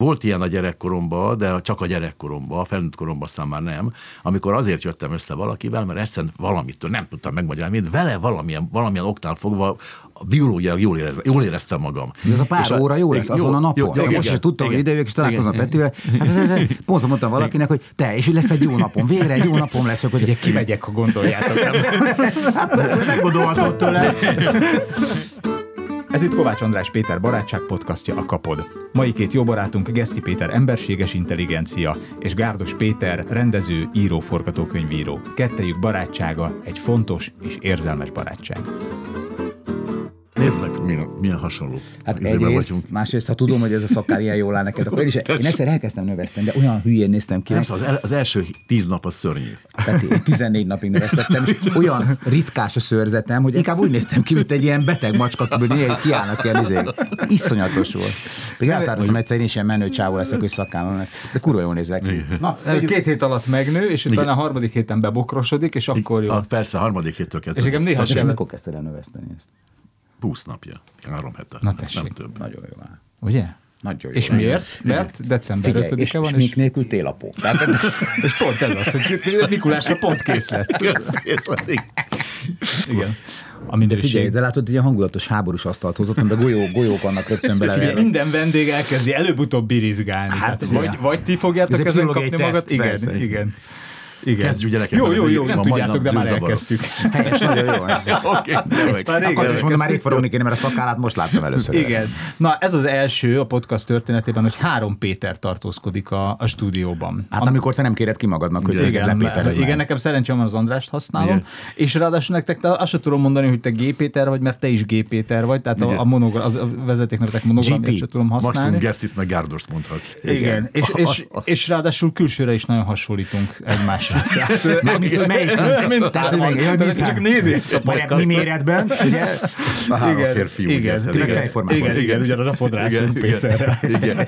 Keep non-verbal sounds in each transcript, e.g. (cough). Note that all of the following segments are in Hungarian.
Volt ilyen a gyerekkoromban, de csak a gyerekkoromban, a felnőtt koromban aztán már nem, amikor azért jöttem össze valakivel, mert egyszerűen valamit nem tudtam megmagyarázni, vele valamilyen, valamilyen oktán fogva a biológiai jól, érez, jól éreztem magam. Ez a pár és óra jó lesz azon a napon. Jó, jó, jó, most is tudtam, hogy idejövök, és találkozom Petivel. Hát ez, ez, ez, pont mondtam valakinek, hogy te, és lesz egy jó napom, végre egy jó napom lesz. Hogy Ugye kimegyek, ha gondoljátok. (laughs) hát meggondolhatod tőle. (laughs) Ez itt Kovács András Péter barátság podcastja a Kapod. Mai két jó barátunk Geszti Péter emberséges intelligencia és Gárdos Péter rendező, író, forgatókönyvíró. Kettejük barátsága egy fontos és érzelmes barátság. Nézd meg, milyen, milyen hasonló. Hát egyrészt, vagyunk. másrészt, ha tudom, hogy ez a szakár ilyen jól áll neked, akkor én is, én egyszer elkezdtem növeszteni, de olyan hülyén néztem ki. Nem, szóval az, el, az első tíz nap az szörnyű. Peti, én 14 napig növesztettem, és (laughs) olyan ritkás a szőrzetem, hogy inkább úgy néztem ki, mint egy ilyen beteg macska, hogy ilyen kiállnak ilyen izé. Iszonyatos volt. Még eltároztam egyszer, én is ilyen menő csávó leszek, hogy szakállam lesz. De kurva jól nézek. Na, két hét alatt megnő, és utána a harmadik héten bebokrosodik, és akkor jó. A, persze, a harmadik héttől kezdve. És nekem néha sem. Mikor kezdted el növeszteni ezt? 20 napja, három hete. Na tessék. Nem több. Nagyon jó áll. Ugye? Nagyon jó. És miért? Mert december 5-e és, van. És mink nélkül télapó. Tehát, (laughs) és pont ez az, hogy Mikulásra pont kész lett. (laughs) Igen. A minderiség. Figyelj, de látod, hogy a hangulatos háborús asztalt hozott, de golyó, golyók vannak rögtön bele. Figyelj, minden vendég elkezdi előbb-utóbb birizgálni. Hát, vagy, vagy ti fogjátok ezen kapni teszt, magad. Igen, persze. igen. Igen. Kezdjük gyerekek. Jó, jó, jó, nem tudjátok, de már elkezdtük. (laughs) Helyes, nagyon jó. (laughs) Oké, Már régen is mondom, már rég forogni kéne, mert a szakállát most láttam először. Igen. Na, ez az első a podcast történetében, hogy három Péter tartózkodik a, a stúdióban. Hát amikor te nem kéred ki magadnak, hogy igen, igen, igen nekem szerencsém van az Andrást használom, igen. és ráadásul nektek te azt sem tudom mondani, hogy te G. Péter vagy, mert te is G. Péter vagy, tehát igen. a, a, monogra, a vezetéknevetek monogramját sem tudom használni. Maximum Gesztit meg Gárdost mondhatsz. Igen, igen. És, és, (laughs) és, ráadásul külsőre is nagyon hasonlítunk egymásra. Mármint, hogy melyik? Mint tehát, hogy, hogy, hogy csak nézi ezt a podcastot. Mi méretben, ugye? A három igen, férfi, igen, igen, igen, igen, igen, ugyanaz a fodrászunk Péter. Igen.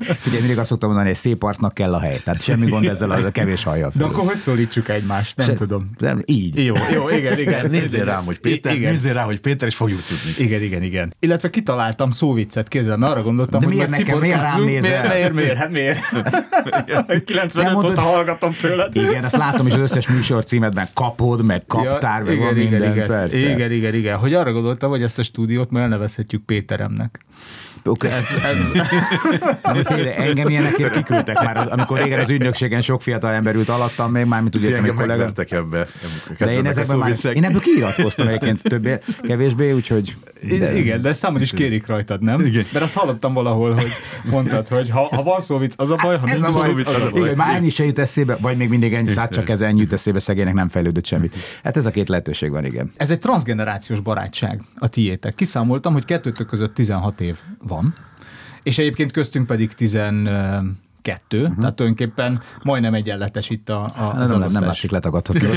Figyelj, mindig azt szoktam mondani, hogy szép arcnak kell a hely. Tehát semmi gond ezzel a kevés hajjal. De akkor hogy szólítsuk egymást? Nem tudom. Így. Jó, jó, igen, igen. (laughs) Nézzél rám, hogy Péter, nézzél rá, hogy Péter, és fogjuk tudni. Igen, igen, igen. Illetve kitaláltam szóviccet kézzel, mert arra gondoltam, De hogy miért nekem, miért rám nézel? Miért, miért, hát miért? (laughs) (laughs) 95 óta hallgatom tőled. Igen, azt látom is az összes műsor címedben kapod, meg kaptár, meg van minden, igen, persze. Igen, igen, igen. Hogy arra gondoltam, hogy ezt a stúdiót már elnevezhetjük Péteremnek. Okay. Ez, ez... Félre, engem ilyenekért kiküldtek már, amikor régen az ügynökségen sok fiatal ember ült alattam, még már, mint ugye, hogy kollega. ebbe. De én, ezekben már, én ebből kiiratkoztam egyébként többé, kevésbé, úgyhogy... De... Igen, de számon is kérik rajtad, nem? Igen. Mert azt hallottam valahol, hogy mondtad, hogy ha, ha van szóvic, az a baj, ha nincs szóvic, az a baj. Igen, már ennyi se jut eszébe, vagy még mindig ennyi száll, csak ez ennyi jut eszébe, szegénynek nem fejlődött semmit. Hát ez a két lehetőség van, igen. Ez egy transgenerációs barátság a tiétek. Kiszámoltam, hogy kettőtök között 16 év van, és egyébként köztünk pedig 10 kettő, uh-huh. tehát tulajdonképpen majdnem egyenletes itt a, a az nem, nem látszik letagadható. (laughs)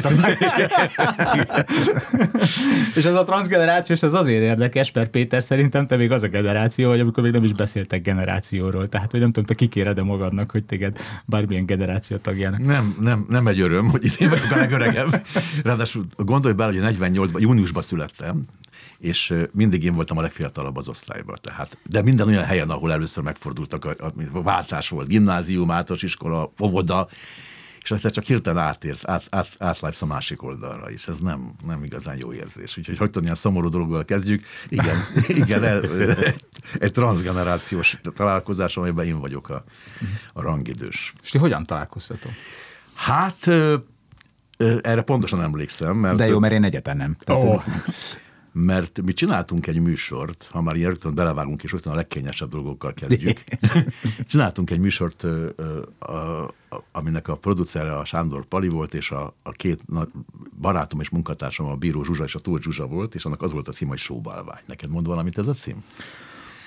és ez a transgenerációs, ez azért érdekes, mert Péter szerintem te még az a generáció, hogy amikor még nem is beszéltek generációról, tehát hogy nem tudom, te kikéred-e magadnak, hogy téged bármilyen generáció tagjának. Nem, nem, nem egy öröm, hogy itt én vagyok a legöregebb. Ráadásul gondolj bele, hogy 48-ban, júniusban születtem, és mindig én voltam a legfiatalabb az osztályban. Tehát, de minden olyan helyen, ahol először megfordultak, a, a, a váltás volt, gimnázium, általános iskola, óvoda, és aztán csak hirtelen átérsz, át, át, átlépsz a másik oldalra, és ez nem, nem igazán jó érzés. Úgyhogy hogy ilyen szomorú dologgal kezdjük. Igen, (laughs) igen egy, (laughs) egy transgenerációs találkozás, amelyben én vagyok a, a rangidős. És ti hogyan találkoztatok? Hát erre pontosan emlékszem. Mert De jó, mert én egyetlen nem. Tehát, oh mert mi csináltunk egy műsort, ha már ilyen rögtön belevágunk, és rögtön a legkényesebb dolgokkal kezdjük. (laughs) csináltunk egy műsort, aminek a producere a Sándor Pali volt, és a, a két barátom és munkatársam, a Bíró Zsuzsa és a Tóth Zsuzsa volt, és annak az volt a cím, hogy Sóbalvány. Neked mond valamit ez a cím?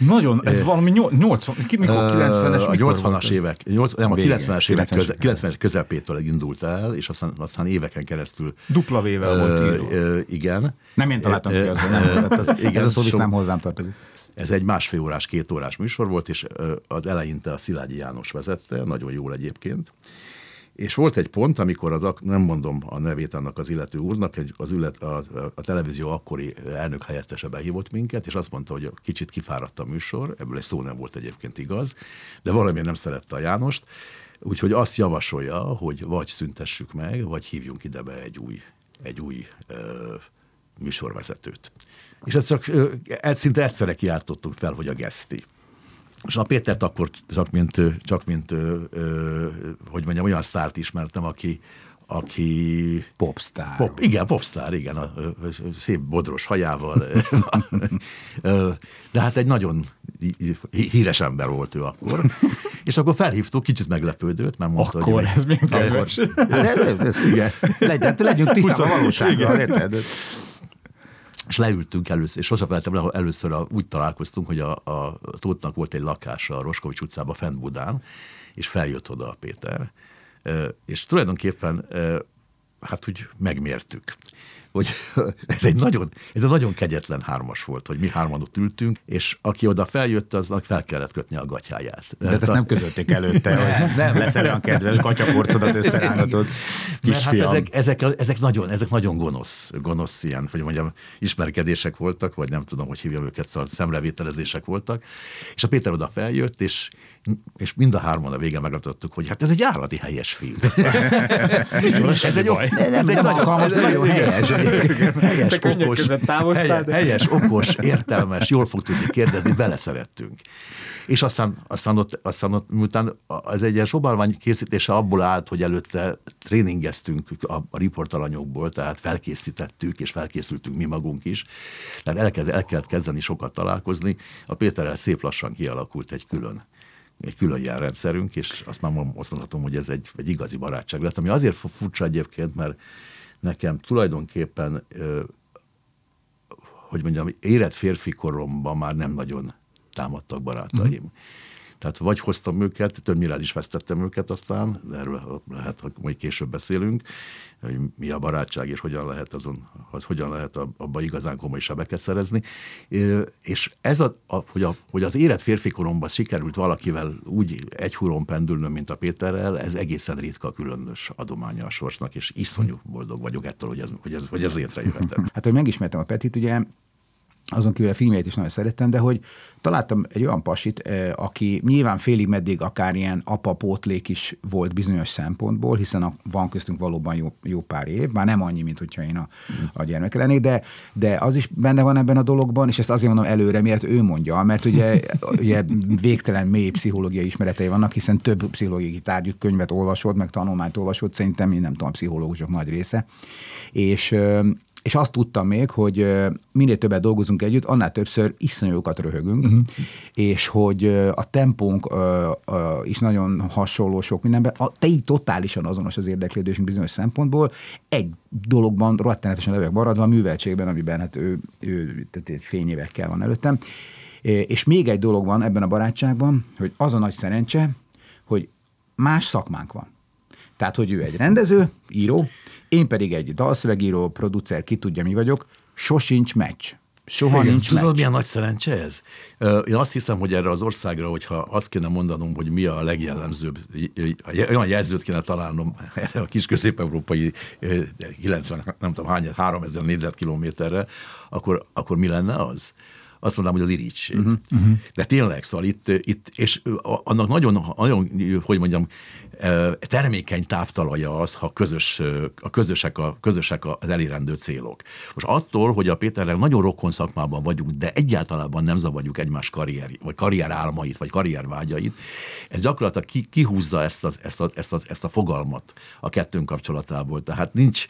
Nagyon, ez valami 80, mikor 90-es? A 80-as évek, 8, nem, a 90-es évek 90 köze, közepétől indult el, és aztán, aztán éveken keresztül. Dupla vével volt író. Igen. Nem én találtam ki, az, nem, az, igen, ez a szó nem hozzám tartozik. Ez egy másfél órás, két órás műsor volt, és az eleinte a Szilágyi János vezette, nagyon jól egyébként. És volt egy pont, amikor az, nem mondom a nevét annak az illető úrnak, egy, az ület, a, a televízió akkori elnök helyettese behívott minket, és azt mondta, hogy kicsit kifáradt a műsor, ebből egy szó nem volt egyébként igaz, de valamiért nem szerette a Jánost, úgyhogy azt javasolja, hogy vagy szüntessük meg, vagy hívjunk ide be egy új, egy új ö, műsorvezetőt. És ezt csak ö, szinte egyszerre kiáltottunk fel, hogy a geszti. És a Pétert akkor csak mint, csak mint hogy mondjam, olyan sztárt ismertem, aki, aki... Popstar. Pop, igen, popstar, igen, a, a, a szép bodros hajával. (laughs) De hát egy nagyon híres ember volt ő akkor. És akkor felhívtuk, kicsit meglepődött, mert mondta, akkor, hogy... ez milyen kedves. igen. Legyen, legyünk tisztában a valósággal, érted? És leültünk először, és sosem felejtem először a, úgy találkoztunk, hogy a, a Tótnak volt egy lakása a Roskovics utcában, Fent Budán, és feljött oda a Péter. És tulajdonképpen hát úgy megmértük hogy (laughs) ez egy nagyon, ez egy nagyon kegyetlen hármas volt, hogy mi hárman ott ültünk, és aki oda feljött, aznak fel kellett kötni a gatyáját. De hát ezt nem közölték előtte, hogy nem, lesz olyan kedves gacsaporcodat összerángatod, Hát ezek, ezek, ezek, nagyon, ezek nagyon gonosz, gonosz ilyen, hogy mondjam, ismerkedések voltak, vagy nem tudom, hogy hívjam őket, szóval szemrevételezések voltak, és a Péter oda feljött, és és mind a hárman a vége megadottuk, hogy hát ez egy állati helyes film. (laughs) ez egy, ok, ez egy nagyon, alkalmas, ez nagyon helyes. Helyes, okos, helyes, helyes, okos, értelmes, jól fog tudni kérdezni, beleszerettünk. És aztán, aztán, ott, aztán ott, miután az egy ilyen sobalvány készítése abból állt, hogy előtte tréningeztünk a, a riportalanyokból, tehát felkészítettük, és felkészültünk mi magunk is. Tehát el, kell, el kellett kezdeni sokat találkozni. A Péterrel szép lassan kialakult egy külön egy külön jelrendszerünk, és azt már azt mondhatom, hogy ez egy, egy igazi barátság lett, ami azért furcsa egyébként, mert nekem tulajdonképpen, hogy mondjam, érett férfi koromban már nem nagyon támadtak barátaim. Mm. Tehát vagy hoztam őket, többnyire el is vesztettem őket aztán, de erről lehet, hogy majd később beszélünk, hogy mi a barátság, és hogyan lehet azon, hogy hogyan lehet abba igazán komoly sebeket szerezni. És ez, a, a, hogy, a, hogy az érett férfikoromban sikerült valakivel úgy egy huron pendülnöm, mint a Péterrel, ez egészen ritka különös adománya a sorsnak, és iszonyú boldog vagyok ettől, hogy ez, hogy ez, hogy ez létrejöhetett. Hát, hogy megismertem a Petit, ugye azon kívül a filmjeit is nagyon szerettem, de hogy találtam egy olyan pasit, eh, aki nyilván félig meddig akár ilyen apa-pótlék is volt bizonyos szempontból, hiszen a, van köztünk valóban jó, jó pár év, már nem annyi, mint hogyha én a, a gyermek lennék, de, de az is benne van ebben a dologban, és ezt azért mondom előre, miért ő mondja, mert ugye, ugye végtelen mély pszichológiai ismeretei vannak, hiszen több pszichológiai tárgyú könyvet olvasod, meg tanulmányt olvasod, szerintem én nem tudom, a pszichológusok nagy része, és és azt tudtam még, hogy minél többet dolgozunk együtt, annál többször iszonyú jókat röhögünk, uh-huh. és hogy a tempónk is nagyon hasonló sok mindenben, a, te így totálisan azonos az érdeklődésünk bizonyos szempontból, egy dologban rettenetesen levek maradva, a műveltségben, amiben hát ő, ő tehát egy fényévekkel van előttem. És még egy dolog van ebben a barátságban, hogy az a nagy szerencse, hogy más szakmánk van. Tehát, hogy ő egy rendező, író, én pedig egy dalszövegíró, producer, ki tudja mi vagyok, sosincs meccs. Soha Igen, nincs Tudod, meccs. milyen nagy szerencse ez? Én azt hiszem, hogy erre az országra, hogyha azt kéne mondanom, hogy mi a legjellemzőbb, olyan jelzőt kéne találnom erre (laughs) a kis közép-európai 90, nem tudom hány, 3000 négyzetkilométerre, akkor, akkor mi lenne az? azt mondanám, hogy az irítség. Uh-huh, uh-huh. De tényleg, szóval itt, itt és annak nagyon, nagyon, hogy mondjam, termékeny táptalaja az, ha közös, a közösek, a, közösek az elérendő célok. Most attól, hogy a Péterrel nagyon rokon szakmában vagyunk, de egyáltalán nem zavarjuk egymás karrier, vagy karrier álmait, vagy karriervágyait, ez gyakorlatilag ki, kihúzza ezt, az, ezt, a, ezt, a, ezt a fogalmat a kettőnk kapcsolatából. Tehát nincs,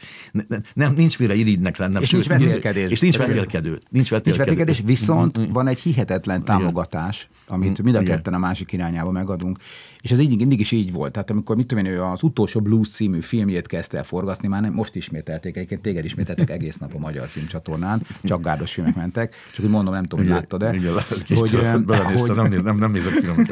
nem, nincs mire irigynek lennem. És sőt, nincs vetélkedés. És nincs vetélkedő. Nincs vetélkedés. Nincs vetélkedés, viszont van egy hihetetlen támogatás, amit mind a ketten a másik irányába megadunk. És ez így, mindig is így volt. Tehát amikor, mit tudom én, ő az utolsó Blues című filmjét kezdte el forgatni, már nem, most ismételték, egyébként téged ismételtek egész nap a magyar filmcsatornán, csak gárdos filmek mentek, csak úgy mondom, nem tudom, hogy láttad-e. Igen, hogy, hogy... nem, nem, nem nézek filmet.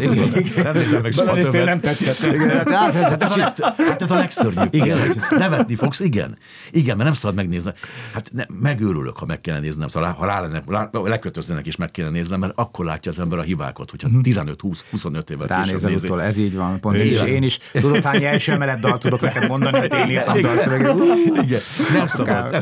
Nem nézem meg soha nem tetszett. Hát, hát, hát, hát ez a legszörnyűbb. Igen, nevetni fogsz, igen. Igen, mert nem szabad megnézni. Hát ne, megőrülök, ha meg kellene néznem. Szóval ha rá lenne, rá, lekötöznének is meg kéne néznem, mert akkor látja az ember a hibákat, hogyha 15-20-25 évvel később nézi. ez így van. Pont én is, én is tudod, hány első emelet dal tudok neked mondani, hogy én írtam dalszöveget. Igen, nem szabad. Nem,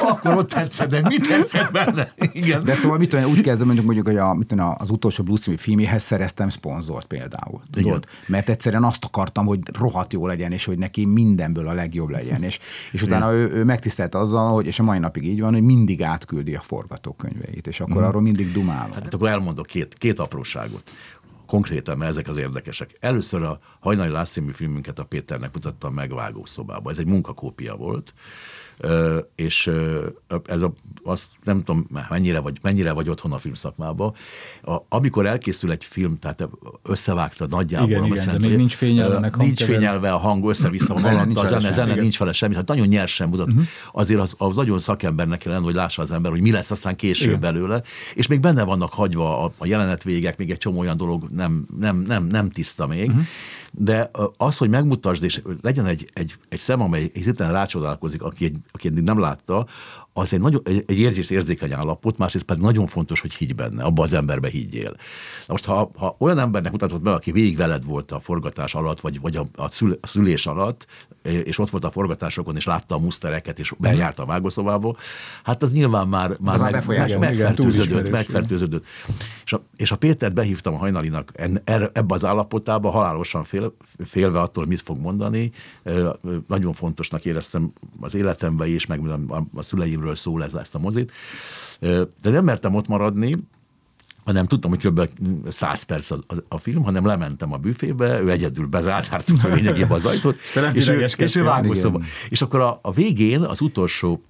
akkor ott tetszett, de mit tetszett benne? Igen. De szóval mit tudom, úgy kezdem, mondjuk, mondjuk hogy a, mit tudom, az utolsó Blues filmjéhez szereztem szponzort például. Tudod? Igen. Mert egyszerűen azt akartam, hogy rohadt jó legyen, és hogy neki mindenből a legjobb legyen. És, és utána ő, ő megtisztelt azzal, hogy, és a mai napig így van, hogy mindig átküldi a forgatókönyveit, és akkor mm. arról mindig dumálok. Hát akkor elmondok két, két apróságot konkrétan, mert ezek az érdekesek. Először a Hajnali Lász című filmünket a Péternek mutattam meg vágószobába. Ez egy munkakópia volt, és ez a, azt nem tudom, mennyire vagy, mennyire vagy otthon a filmszakmában. A, amikor elkészül egy film, tehát összevágta nagyjából. Igen, igen, jelenti, de még nincs fényelve. Nincs fényelve a hang, össze-vissza (clears throat) van alatt, a zene, zene nincs vele semmi, hát nagyon nyersen mutat. Uh-huh. Azért az, az nagyon szakembernek kell lenni, hogy lássa az ember, hogy mi lesz aztán később igen. belőle, és még benne vannak hagyva a, a jelenetvégek, még egy csomó olyan dolog nem, nem, nem, nem tiszta még. Uh-huh de az, hogy megmutasd, és legyen egy, egy, egy szem, amely hirtelen rácsodálkozik, aki, egy, aki eddig nem látta, az egy, nagyon, egy, egy érzés érzékeny állapot, másrészt pedig nagyon fontos, hogy higgy benne, abba az emberbe higgyél. Na most, ha, ha olyan embernek mutatott be, aki végig veled volt a forgatás alatt, vagy, vagy a, a, szül, a szülés alatt, és ott volt a forgatásokon, és látta a musztereket, és bejárt a vágószobába, hát az nyilván már, már, meg, meg, megfertőződött, megfertőződött. És a, és a Pétert behívtam a hajnalinak ebbe az állapotába, halálosan fél, félve attól, mit fog mondani. Nagyon fontosnak éreztem az életembe is, meg a, a szüleimről szól ez ezt a mozit. De nem mertem ott maradni, hanem tudtam, hogy kb. 100 perc a, a, a film, hanem lementem a büfébe, ő egyedül bezártuk a lényegében az ajtót, és, ő, és ő vágószoba. És akkor a, a végén, az utolsó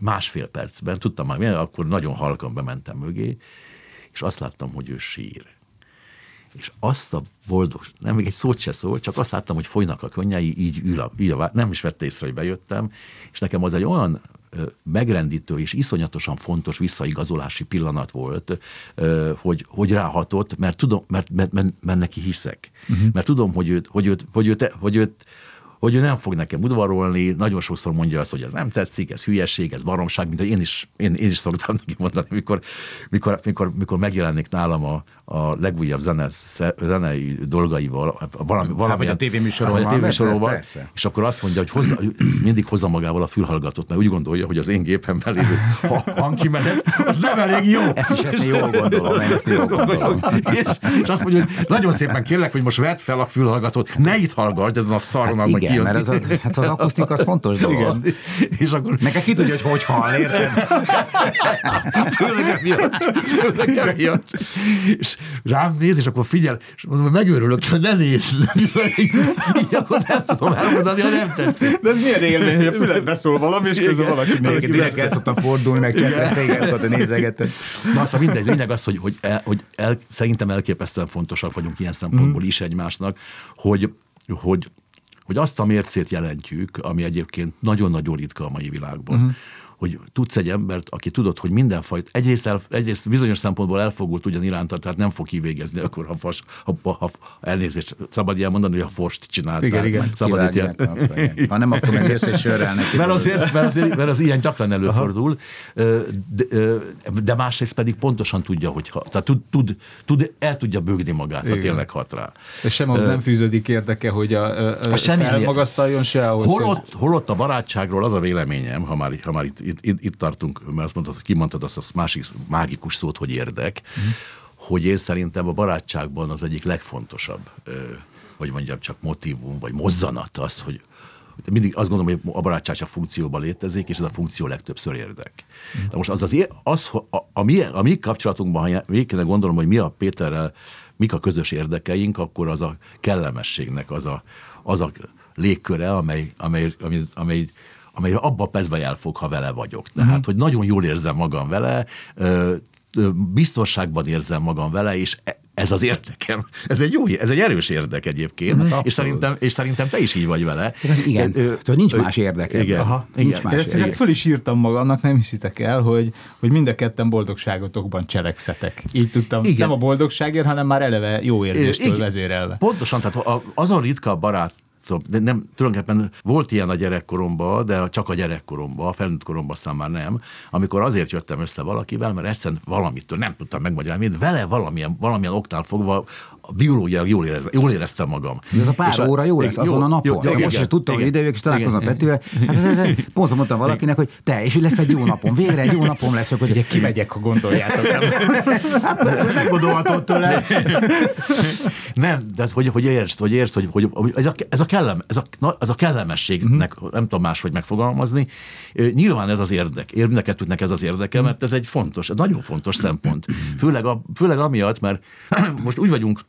másfél percben, tudtam már, akkor nagyon halkan bementem mögé, és azt láttam, hogy ő sír. És azt a boldog, nem még egy szót se szól, csak azt láttam, hogy folynak a könnyei, így ül a, így a, nem is vette észre, hogy bejöttem, és nekem az egy olyan megrendítő és iszonyatosan fontos visszaigazolási pillanat volt, hogy, hogy ráhatott, mert tudom, mert, mert, mert, mert neki hiszek. Uh-huh. Mert tudom, hogy őt, hogy őt, hogy őt, hogy őt hogy ő nem fog nekem udvarolni, nagyon sokszor mondja azt, hogy ez nem tetszik, ez hülyeség, ez baromság, mint hogy én is, én, én is szoktam neki mondani, mikor, mikor, mikor, mikor megjelenik nálam a, a legújabb zene, zenei dolgaival, valami, valami hát, vagy a tévéműsorban, a tévéműsorban és akkor azt mondja, hogy hozza, mindig hozza magával a fülhallgatót, mert úgy gondolja, hogy az én gépemben lévő hangkimenet, az nem elég jó. Ezt is ezt jól gondolom, ezt jól gondolom. és, és, azt mondja, hogy nagyon szépen kérlek, hogy most vedd fel a fülhallgatót, ne itt hallgass, ezen a szaron, hát igen, kijön. mert az, a, hát az akusztika az fontos dolog. Igen. És akkor... Neked ki tudja, hogy hogy hall, érted? főleg emiatt. Főleg emiatt. És rám néz, és akkor figyel, és mondom, hogy megőrülök, hogy ne nézz, így, akkor nem tudom elmondani, ha nem tetszik. De milyen élmény, hogy a füled beszól valami, és közben valaki néz. Direkt el szoktam fordulni, meg csetre széget, nézegetem. Na, szóval mindegy, lényeg az, hogy, hogy, el, hogy el, szerintem elképesztően fontosak vagyunk ilyen szempontból is egymásnak, hogy, hogy hogy azt a mércét jelentjük, ami egyébként nagyon-nagyon ritka a mai világban, uh-huh hogy tudsz egy embert, aki tudod, hogy mindenfajta, egyrészt, el, egyrészt bizonyos szempontból elfogult ugyan iránta, tehát nem fog kivégezni, akkor ha, fas, ha, ha, ha elnézést, szabad ilyen mondani, hogy a fost csináltál. Igen, igen. Szabad ilyen. (laughs) Ha nem, akkor meg jössz és sörrel neki. Mert azért, mert, azért, mert az ilyen gyakran előfordul, de, de másrészt pedig pontosan tudja, hogy ha, tehát tud, tud, tud, el tudja bőgni magát, igen. ha tényleg hat rá. És sem az uh, nem fűződik érdeke, hogy a, a, a felmagasztaljon se ahhoz. Holott, holott a barátságról az a véleményem, ha már, ha már itt itt, itt, itt tartunk, mert azt mondtad, kimondtad azt a másik mágikus szót, hogy érdek, uh-huh. hogy én szerintem a barátságban az egyik legfontosabb vagy mondjam csak motivum, vagy mozzanat az, hogy mindig azt gondolom, hogy a barátság csak funkcióban létezik, és ez a funkció legtöbbször érdek. De most az, az, az a, a, mi, a mi kapcsolatunkban, ha végig gondolom, hogy mi a Péterrel, mik a közös érdekeink, akkor az a kellemességnek az a, az a légköre, amely, amely, amely, amely amelyre abba a percben elfog, ha vele vagyok. Tehát, uh-huh. hogy nagyon jól érzem magam vele, biztonságban érzem magam vele, és e, ez az érdekem. (laughs) Ez egy jó, ez egy erős érdek egyébként, mm, és, szerintem, és szerintem te is így vagy vele. Igen, ö, ö, nincs más érdeke. Igen, Aha, nincs igen. Más érdeke. föl is írtam magamnak, nem hiszitek el, hogy, hogy mind a ketten boldogságotokban cselekszetek. Így tudtam, igen. nem a boldogságért, hanem már eleve jó érzéstől igen. vezérelve. Pontosan, tehát azon ritka barát de nem, tulajdonképpen volt ilyen a gyerekkoromban, de csak a gyerekkoromban, a felnőtt koromban aztán már nem, amikor azért jöttem össze valakivel, mert egyszerűen valamitől nem tudtam megmagyarázni, vele valamilyen, valamilyen oknál fogva a biológiai jól, érez, jól éreztem magam. Ez a pár és óra jó lesz azon jó, a napon. Jó, jó, most is tudtam, hogy idejövök, és találkozom Petivel. Hát ez, ez, ez, pont mondtam valakinek, hogy te, és lesz egy jó napom, végre egy jó napom lesz, hogy ugye kimegyek, ha gondoljátok. Nem? hát meggondolhatod tőle. nem, de hogy, hogy értsd, hogy értsd, hogy, hogy ez, a, ez, a kellem, ez, a, na, ez a kellemességnek, uh-huh. nem tudom máshogy megfogalmazni. Nyilván ez az érdek, érdekettőnek ez az érdeke, mhm. mert ez egy fontos, egy nagyon fontos szempont. Főleg, a, főleg amiatt, mert (clears throat) most úgy vagyunk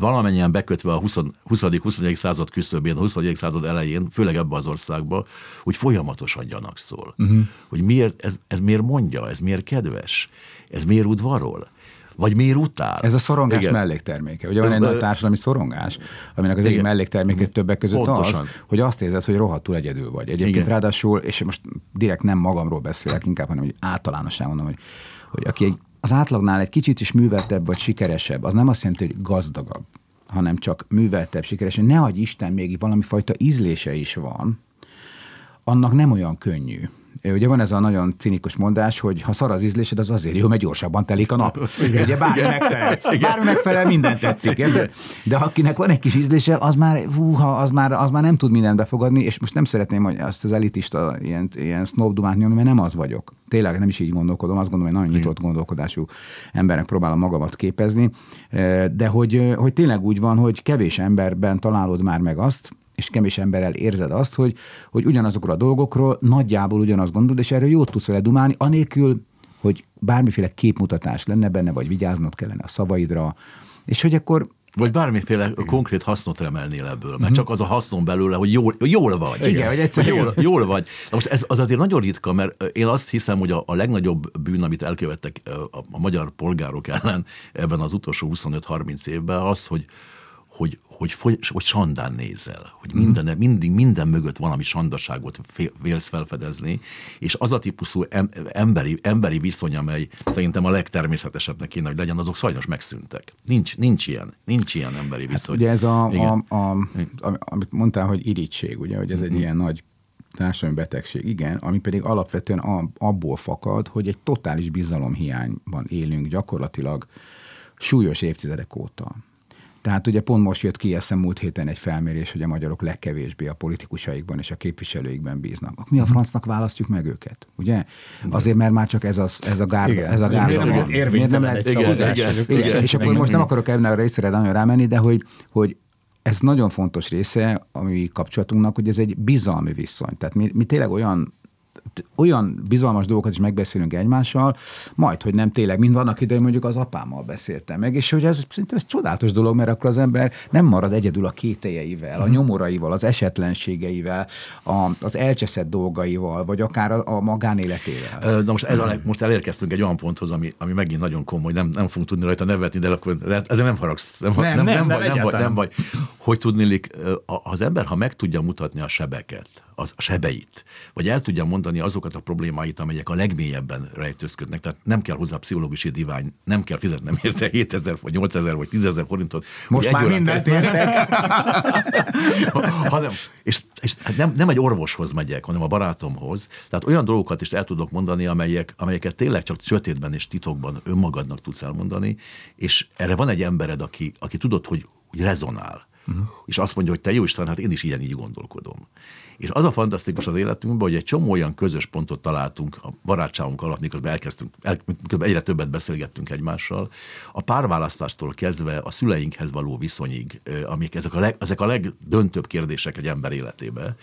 valamennyien bekötve a 20. 21. század küszöbén, a 21. század elején, főleg ebbe az országba, hogy folyamatosan gyanakszol. Uh-huh. Hogy miért, ez, ez miért mondja, ez miért kedves, ez miért udvarol vagy miért utál? Ez a szorongás Igen. mellékterméke. Ugye van egy nagy társadalmi szorongás, aminek az egyik mellékterméke többek között Pontosan. az, hogy azt érzed, hogy rohadtul egyedül vagy. Egyébként Igen. ráadásul, és most direkt nem magamról beszélek, inkább, hanem hogy általánosan mondom, hogy, hogy aki egy az átlagnál egy kicsit is műveltebb vagy sikeresebb, az nem azt jelenti, hogy gazdagabb, hanem csak műveltebb, sikeresebb. Ne adj Isten, még valami fajta ízlése is van, annak nem olyan könnyű. Ugye van ez a nagyon cinikus mondás, hogy ha szar az ízlésed, az azért jó, mert gyorsabban telik a nap. (laughs) Igen. Ugye bármi megfelel, bármi megfelel, minden tetszik. Érted? De akinek van egy kis ízlése, az már, húha, az már, az már nem tud mindent befogadni, és most nem szeretném hogy azt az elitista ilyen, ilyen sznobdumát nyomni, mert nem az vagyok. Tényleg nem is így gondolkodom, azt gondolom, hogy nagyon nyitott gondolkodású embernek próbálom magamat képezni, de hogy, hogy tényleg úgy van, hogy kevés emberben találod már meg azt, és kevés emberrel érzed azt, hogy, hogy ugyanazokról a dolgokról nagyjából ugyanazt gondolod, és erről jót tudsz vele dumálni, anélkül, hogy bármiféle képmutatás lenne benne, vagy vigyáznod kellene a szavaidra, és hogy akkor vagy bármiféle Igen. konkrét hasznot remelnél ebből, mert uh-huh. csak az a haszon belőle, hogy jól, jól vagy. Igen, hogy egyszer jól, jól vagy. Na most ez az azért nagyon ritka, mert én azt hiszem, hogy a, a legnagyobb bűn, amit elkövettek a, a magyar polgárok ellen ebben az utolsó 25-30 évben, az, hogy, hogy, hogy, foly, hogy sandán nézel, hogy mhm. minden, mindig minden mögött valami sandaságot vélsz felfedezni, és az a típusú emberi, emberi viszony, amely szerintem a legtermészetesebbnek kéne, hogy legyen, azok sajnos megszűntek. Nincs, nincs ilyen, nincs ilyen emberi hát viszony. Hát ugye ez a, a, a, a, amit mondtál, hogy irítség, ugye, hogy ez egy mm. ilyen nagy társadalmi betegség, igen, ami pedig alapvetően abból fakad, hogy egy totális bizalomhiányban élünk gyakorlatilag súlyos évtizedek óta. Tehát ugye pont most jött ki eszem múlt héten egy felmérés, hogy a magyarok legkevésbé a politikusaikban és a képviselőikben bíznak. Mi a mhm. francnak választjuk meg őket, ugye? Azért, mert már csak ez a, ez a gárda. Ez a gárda miért nem, miért nem lehet igen, igen, igen, igen, És akkor igen, most nem akarok ebben a részre nagyon rámenni, de hogy, hogy ez nagyon fontos része a mi kapcsolatunknak, hogy ez egy bizalmi viszony. Tehát mi, mi tényleg olyan olyan bizalmas dolgokat is megbeszélünk egymással, majd, hogy nem tényleg, mint vannak ide, mondjuk az apámmal beszéltem meg, és hogy ez szerintem ez csodálatos dolog, mert akkor az ember nem marad egyedül a kételjeivel, a mhm. nyomoraival, az esetlenségeivel, a, az elcseszett dolgaival, vagy akár a, a magánéletével. Na most, ez a, most elérkeztünk egy olyan ponthoz, ami, ami megint nagyon komoly, nem, nem fogunk tudni rajta nevetni, de akkor ezzel nem haragsz. Nem, nem, nem, nem, nem, vagy, nem, vagy, nem vagy. Hogy tudnélik, az ember, ha meg tudja mutatni a sebeket, az, sebeit, vagy el tudja mondani azokat a problémáit, amelyek a legmélyebben rejtőzködnek. Tehát nem kell hozzá pszichológusi divány, nem kell fizetnem érte 7000 vagy 8000 vagy 10.000 forintot. Most már mindent értek. (laughs) hanem, és, és nem, nem egy orvoshoz megyek, hanem a barátomhoz. Tehát olyan dolgokat is el tudok mondani, amelyek, amelyeket tényleg csak sötétben és titokban önmagadnak tudsz elmondani, és erre van egy embered, aki, aki tudod, hogy, hogy rezonál uh-huh. és azt mondja, hogy te jó Isten, hát én is ilyen így gondolkodom. És az a fantasztikus az életünkben, hogy egy csomó olyan közös pontot találtunk a barátságunk alatt, miközben elkezdtünk, el, miközben egyre többet beszélgettünk egymással, a párválasztástól kezdve a szüleinkhez való viszonyig, amik ezek a, leg, ezek a legdöntőbb kérdések egy ember életébe,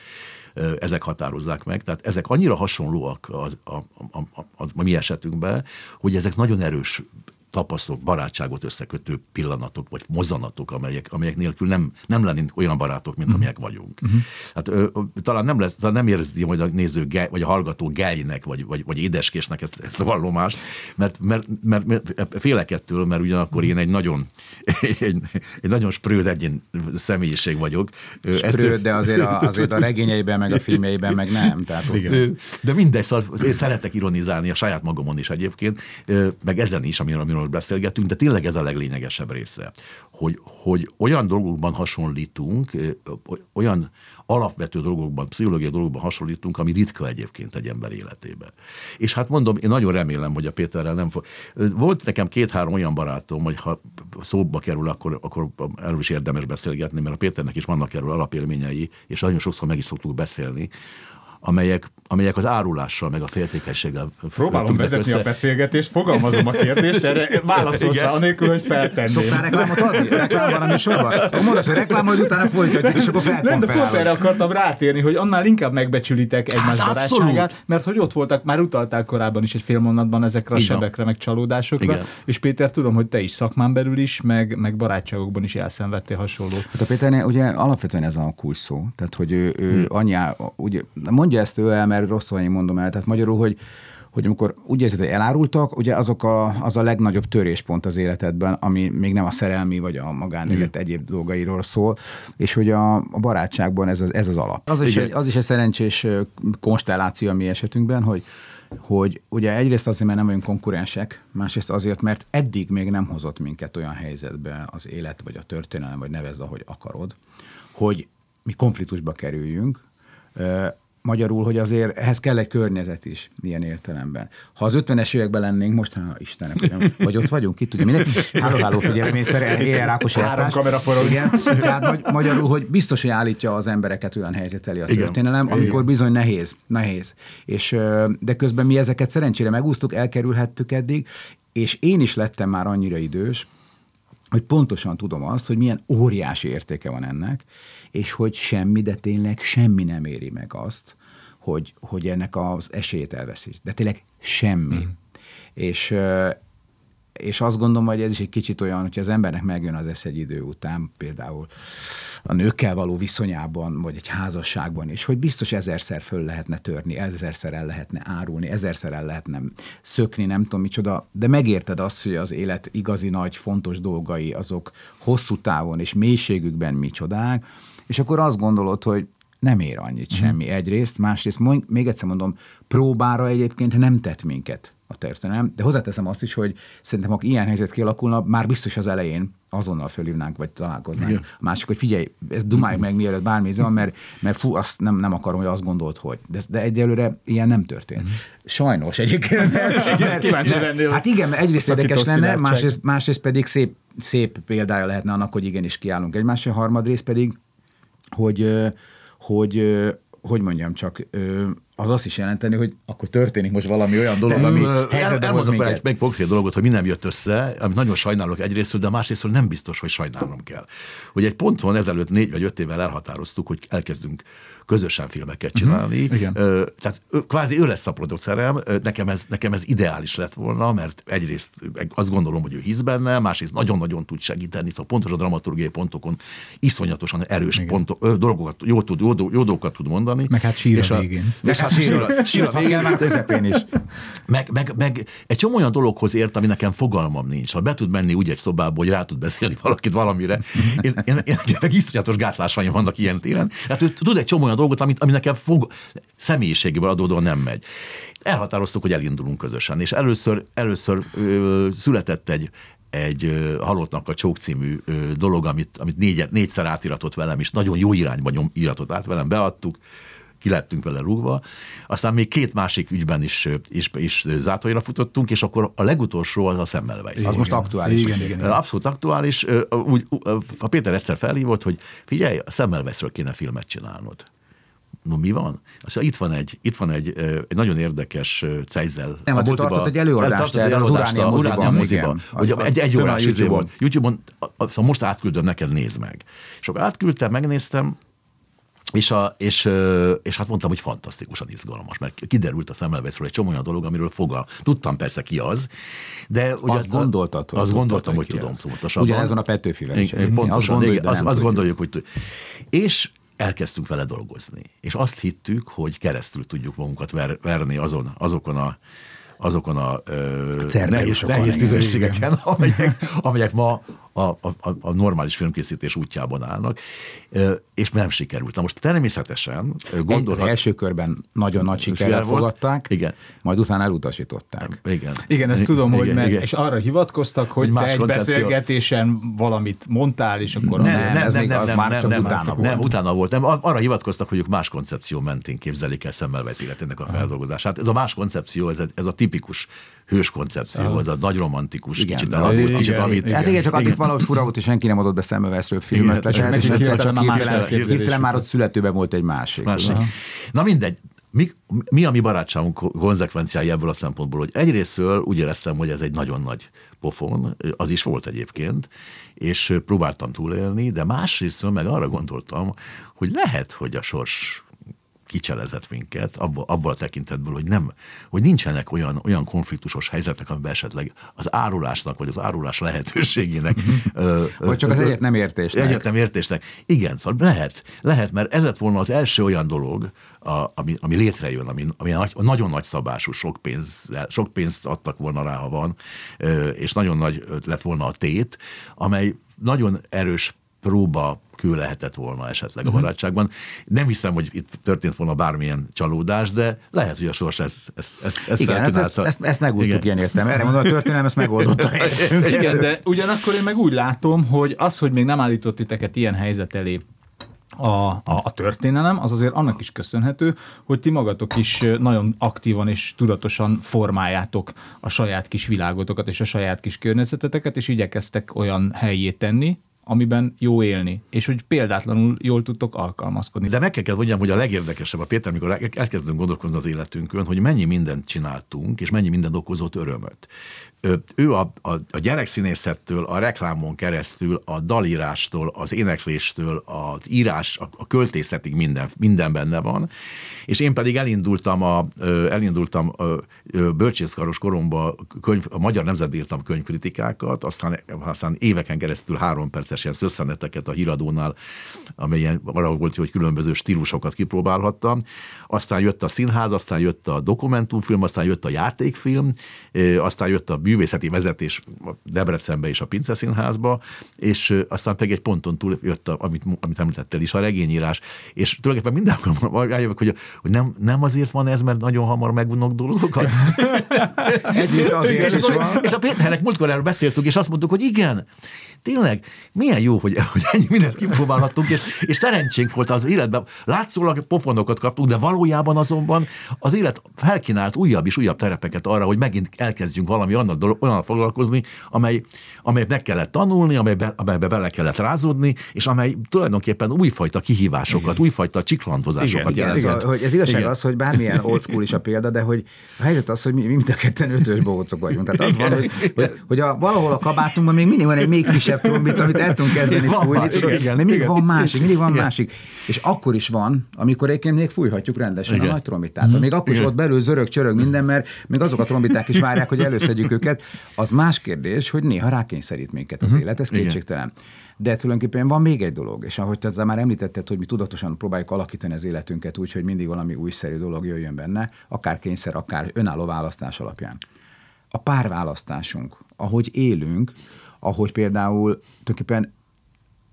ezek határozzák meg. Tehát ezek annyira hasonlóak az, a, a, a, a, a mi esetünkben, hogy ezek nagyon erős tapasztalok, barátságot összekötő pillanatok, vagy mozzanatok, amelyek, amelyek nélkül nem, nem lennénk olyan barátok, mint uh-huh. amilyen vagyunk. Uh-huh. Hát, ö, talán nem lesz, talán nem érzi majd a néző, ge, vagy a hallgató gejnek, vagy, vagy, vagy édeskésnek ezt, ezt a vallomást, mert, mert, mert, mert félek ettől, mert ugyanakkor én egy nagyon, (laughs) egy, egy nagyon sprőd egyén személyiség vagyok. Sprőd, ezt, de azért a, azért a (laughs) regényeiben, meg a filmjeiben meg nem. Tehát Igen. De mindegy, szóval én szeretek ironizálni a saját magamon is egyébként, meg ezen is, amiről, amiről amiről beszélgetünk, de tényleg ez a leglényegesebb része, hogy, hogy olyan dolgokban hasonlítunk, olyan alapvető dolgokban, pszichológiai dolgokban hasonlítunk, ami ritka egyébként egy ember életében. És hát mondom, én nagyon remélem, hogy a Péterrel nem fog. Volt nekem két-három olyan barátom, hogy ha szóba kerül, akkor, akkor erről is érdemes beszélgetni, mert a Péternek is vannak erről alapélményei, és nagyon sokszor meg is szoktuk beszélni, amelyek, amelyek az árulással, meg a féltékességgel Próbálom vezetni össze. a beszélgetést, fogalmazom a kérdést, erre (laughs) válaszolsz rá, anélkül, hogy feltenném. Szoktál reklámot adni? Reklám van a műsorban? Mondasz, hogy reklám, hogy utána folytatjuk, és akkor fel Nem, de pont erre akartam rátérni, hogy annál inkább megbecsülitek egymás hát, barátságát, mert hogy ott voltak, már utaltál korábban is egy fél mondatban ezekre a Igen. sebekre, meg csalódásokra, Igen. és Péter, tudom, hogy te is szakmán belül is, meg, meg barátságokban is elszenvedtél hasonló. Hát a Péternél ugye alapvetően ez a kulcs szó, tehát hogy ő, ő hmm. anyá, ugye, mondja ezt ő el, mert rosszul én mondom el. Tehát magyarul, hogy hogy amikor úgy érzed, hogy elárultak, ugye azok a, az a legnagyobb töréspont az életedben, ami még nem a szerelmi vagy a magánélet egyéb dolgairól szól, és hogy a, a barátságban ez az, ez az alap. Az is, egy, az is egy szerencsés konstelláció a mi esetünkben, hogy hogy ugye egyrészt azért, mert nem vagyunk konkurensek, másrészt azért, mert eddig még nem hozott minket olyan helyzetbe az élet, vagy a történelem, vagy nevezd, ahogy akarod, hogy mi konfliktusba kerüljünk, Magyarul, hogy azért ehhez kell egy környezet is ilyen értelemben. Ha az 50-es években lennénk, most, ha Istenem, vagy ott vagyunk, itt tudja, mindenki, háló, háló, figyelmészre, (laughs) ilyen rákos Három kamera forog. Igen, tehát magyarul, hogy biztos, hogy állítja az embereket olyan helyzet elé a történelem, Igen. amikor bizony nehéz, nehéz. És, de közben mi ezeket szerencsére megúsztuk, elkerülhettük eddig, és én is lettem már annyira idős, hogy pontosan tudom azt, hogy milyen óriási értéke van ennek, és hogy semmi, de tényleg semmi nem éri meg azt, hogy, hogy ennek az esélyét elveszíts. De tényleg semmi. Mm. És, és azt gondolom, hogy ez is egy kicsit olyan, hogy az embernek megjön az esze egy idő után, például a nőkkel való viszonyában, vagy egy házasságban, és hogy biztos ezerszer föl lehetne törni, ezerszer el lehetne árulni, ezerszer el lehetne szökni, nem tudom micsoda, de megérted azt, hogy az élet igazi nagy, fontos dolgai, azok hosszú távon és mélységükben micsodák, és akkor azt gondolod, hogy nem ér annyit mm. semmi egyrészt, másrészt még egyszer mondom, próbára egyébként nem tett minket a történelem, de hozzáteszem azt is, hogy szerintem, ha ilyen helyzet kialakulna, már biztos az elején azonnal fölhívnánk, vagy találkoznánk. Igen. A másik, hogy figyelj, ezt dumáljuk meg, mielőtt bármi van, mert, mert fú, azt nem, nem akarom, hogy azt gondolt, hogy. De, de egyelőre ilyen nem történt. Mm. Sajnos egyébként. (laughs) Mert, kíváncsi lennél. Hát igen, mert egyrészt érdekes lenne, másrészt, másrészt pedig szép, szép példája lehetne annak, hogy igenis kiállunk egymásra, harmadrészt pedig, hogy, hogy, hogy mondjam csak, az azt is jelenteni, hogy akkor történik most valami olyan dolog, ami el, elmondok egy meg konkrét dolgot, hogy mi nem jött össze, amit nagyon sajnálok egyrésztről, de másrésztről nem biztos, hogy sajnálnom kell. Hogy egy ponton ezelőtt négy vagy öt évvel elhatároztuk, hogy elkezdünk közösen filmeket csinálni. Uh-huh. Igen. Tehát kvázi ő lesz a producerem, nekem ez, nekem ez ideális lett volna, mert egyrészt azt gondolom, hogy ő hisz benne, másrészt nagyon-nagyon tud segíteni, szóval pontos a dramaturgiai pontokon iszonyatosan erős Igen. pontok, dolgokat, jó, tud, jó, jó dolgokat tud mondani. Meg hát sír a végén. Meg hát sír, a, sír a végén, már közepén is. (laughs) Meg, meg, meg egy csomó olyan dologhoz ért, ami nekem fogalmam nincs. Ha be tud menni úgy egy szobába, hogy rá tud beszélni valakit valamire, én, én, én, én meg iszonyatos gátlásaim vannak ilyen téren. Hát ő tud egy csomó olyan dolgot, amit, ami nekem fog, személyiségéből adódóan nem megy. Elhatároztuk, hogy elindulunk közösen, és először, először ö, született egy, egy halottnak a csók című ö, dolog, amit, amit négy, négyszer átiratott velem, és nagyon jó irányba nyom, iratott át velem, beadtuk, ki lettünk vele rúgva. Aztán még két másik ügyben is, is, is zátonyra futottunk, és akkor a legutolsó az a Semmelweis. Az most aktuális. Igen, igen, igen. Abszolút aktuális. Úgy, a Péter egyszer felhívott, hogy figyelj, a Semmelweisről kéne filmet csinálnod. No, mi van? Azt mondja, itt van egy, itt van egy, egy nagyon érdekes Cejzel. Nem, hát ő tartott egy előadást tartott egy erre az előadást Uránia a moziban, moziban. igen. Ugye A- egy, egy a órás izé volt. YouTube-on, a- a- szóval most átküldöm neked, nézd meg. És akkor átküldtem, megnéztem, és, a, és, és hát mondtam, hogy fantasztikusan izgalmas, mert kiderült a Semmelweisről egy csomó olyan dolog, amiről fogal. Tudtam persze ki az, de... ugye Azt gondoltad, Azt gondoltam, hogy tudom az. van a Petőfivel is egyébként. Azt Pontosan, gondoljuk, de azt, nem gondoljuk, hogy. És elkezdtünk vele dolgozni. És azt hittük, hogy keresztül tudjuk magunkat ver, verni azon, azokon a azokon a ö, nehéz, nehéz tüzérségeken, amelyek, amelyek ma a, a, a, normális filmkészítés útjában állnak, és nem sikerült. Na most természetesen ö, Az gondolhat... első körben nagyon nagy Siker sikerrel fogadták, Igen. majd utána elutasították. Igen. Igen, ezt tudom, hogy Igen, meg, igen. és arra hivatkoztak, hogy Hogy te más egy koncepció. beszélgetésen valamit mondtál, és akkor Nem, a- ez még az már csak utána volt. Nem, utána volt. Nem, arra hivatkoztak, hogy ők más koncepció mentén képzelik el Semmelweis életének a feldolgozását. Ez a más koncepció, ez a, ez a tipikus hős koncepció, ez a nagy romantikus, Igen, kicsit Igen, kicsit, igen, amit... Hát igen, csak akit valahogy fura volt, hogy senki nem adott be leselt, nekik és egyszer csak hirtelen, hirtelen már ott születőben volt egy másik. Másik. Na mindegy. Mi, mi a mi barátságunk konzekvenciái ebből a szempontból, hogy egyrésztről úgy éreztem, hogy ez egy nagyon nagy pofon, az is volt egyébként, és próbáltam túlélni, de másrésztről meg arra gondoltam, hogy lehet, hogy a sors kicselezett minket, abban, abban a tekintetből, hogy nem, hogy nincsenek olyan, olyan konfliktusos helyzetek, amiben esetleg az árulásnak, vagy az árulás lehetőségének. ö, Vagy csak az egyet nem értésnek. Egyet nem értésnek. Igen, szóval lehet, lehet, mert ez lett volna az első olyan dolog, a, ami, ami létrejön, ami, ami nagy, nagyon nagy szabású, sok, pénz, sok pénzt adtak volna rá, ha van, és nagyon nagy lett volna a tét, amely nagyon erős próba kő lehetett volna esetleg Mhm. a barátságban. Nem hiszem, hogy itt történt volna bármilyen csalódás, de lehet, hogy a sors ezt, ezt, ezt, ezt Igen, hát ezt, ezt, ezt megúsztuk Igen. ilyen értem. Erre mondom, a történelem ezt megoldotta. (laughs) Igen, de ugyanakkor én meg úgy látom, hogy az, hogy még nem állított titeket ilyen helyzet elé a, a, a történelem, az azért annak is köszönhető, hogy ti magatok is nagyon aktívan és tudatosan formáljátok a saját kis világotokat és a saját kis környezeteteket, és igyekeztek olyan helyét tenni, amiben jó élni, és hogy példátlanul jól tudtok alkalmazkodni. De meg kell, mondjam, hogy a legérdekesebb a Péter, amikor el- elkezdünk gondolkodni az életünkön, hogy mennyi mindent csináltunk, és mennyi mindent okozott örömöt. Ö, Ő a, a, a gyerekszínészettől, a reklámon keresztül, a dalírástól, az énekléstől, az írás, a, a költészetig minden, minden benne van, és én pedig elindultam a, elindultam a, bölcsészkaros koromban könyv, a Magyar Nemzetben írtam könyvkritikákat, aztán, aztán éveken keresztül három perces ilyen szösszeneteket a híradónál, amelyen arra volt, hogy különböző stílusokat kipróbálhattam. Aztán jött a színház, aztán jött a dokumentumfilm, aztán jött a játékfilm, aztán jött a művészeti vezetés Debrecenbe és a Pince Színházba, és aztán pedig egy ponton túl jött, a, amit, amit említettél is, a regényírás, és tulajdonképpen mindenkor rájövök, hogy, hogy nem, nem azért van ez, mert nagyon hamar megvonok dolgokat. (laughs) Egyrészt azért és, is akkor, van. és a Péternek múltkor erről beszéltünk, és azt mondtuk, hogy igen, tényleg, milyen jó, hogy, hogy ennyi mindent kipróbálhattunk, és, és szerencsénk volt az életben. Látszólag pofonokat kaptunk, de valójában azonban az élet felkínált újabb és újabb terepeket arra, hogy megint elkezdjünk valami olyan, dolog, olyan foglalkozni, amely, amelyet meg kellett tanulni, amelybe, amelybe bele kellett rázódni, és amely tulajdonképpen újfajta kihívásokat, újfajta csiklandozásokat Igen, jelentett. a, hogy ez igazság Igen. az, hogy bármilyen old school is a példa, de hogy a helyzet az, hogy mi, mi mind a ketten ötös bohócok vagyunk. Tehát az van, hogy, hogy, hogy a, valahol a kabátunkban még mindig van egy még kisebb trombit, amit el tudunk kezdeni Van fújni. tudod, igen, de mindig igen. van másik, mindig van Igen. másik. És akkor is van, amikor egyébként még fújhatjuk rendesen Igen. a nagy trombitát. Még akkor is Igen. ott belül zörög, csörög minden, mert még azok a trombiták is várják, hogy előszedjük őket. Az más kérdés, hogy néha rákényszerít minket az élet, ez Igen. kétségtelen. De tulajdonképpen van még egy dolog, és ahogy te már említetted, hogy mi tudatosan próbáljuk alakítani az életünket úgy, hogy mindig valami újszerű dolog jöjjön benne, akár kényszer, akár önálló választás alapján. A párválasztásunk, ahogy élünk, ahogy például tulajdonképpen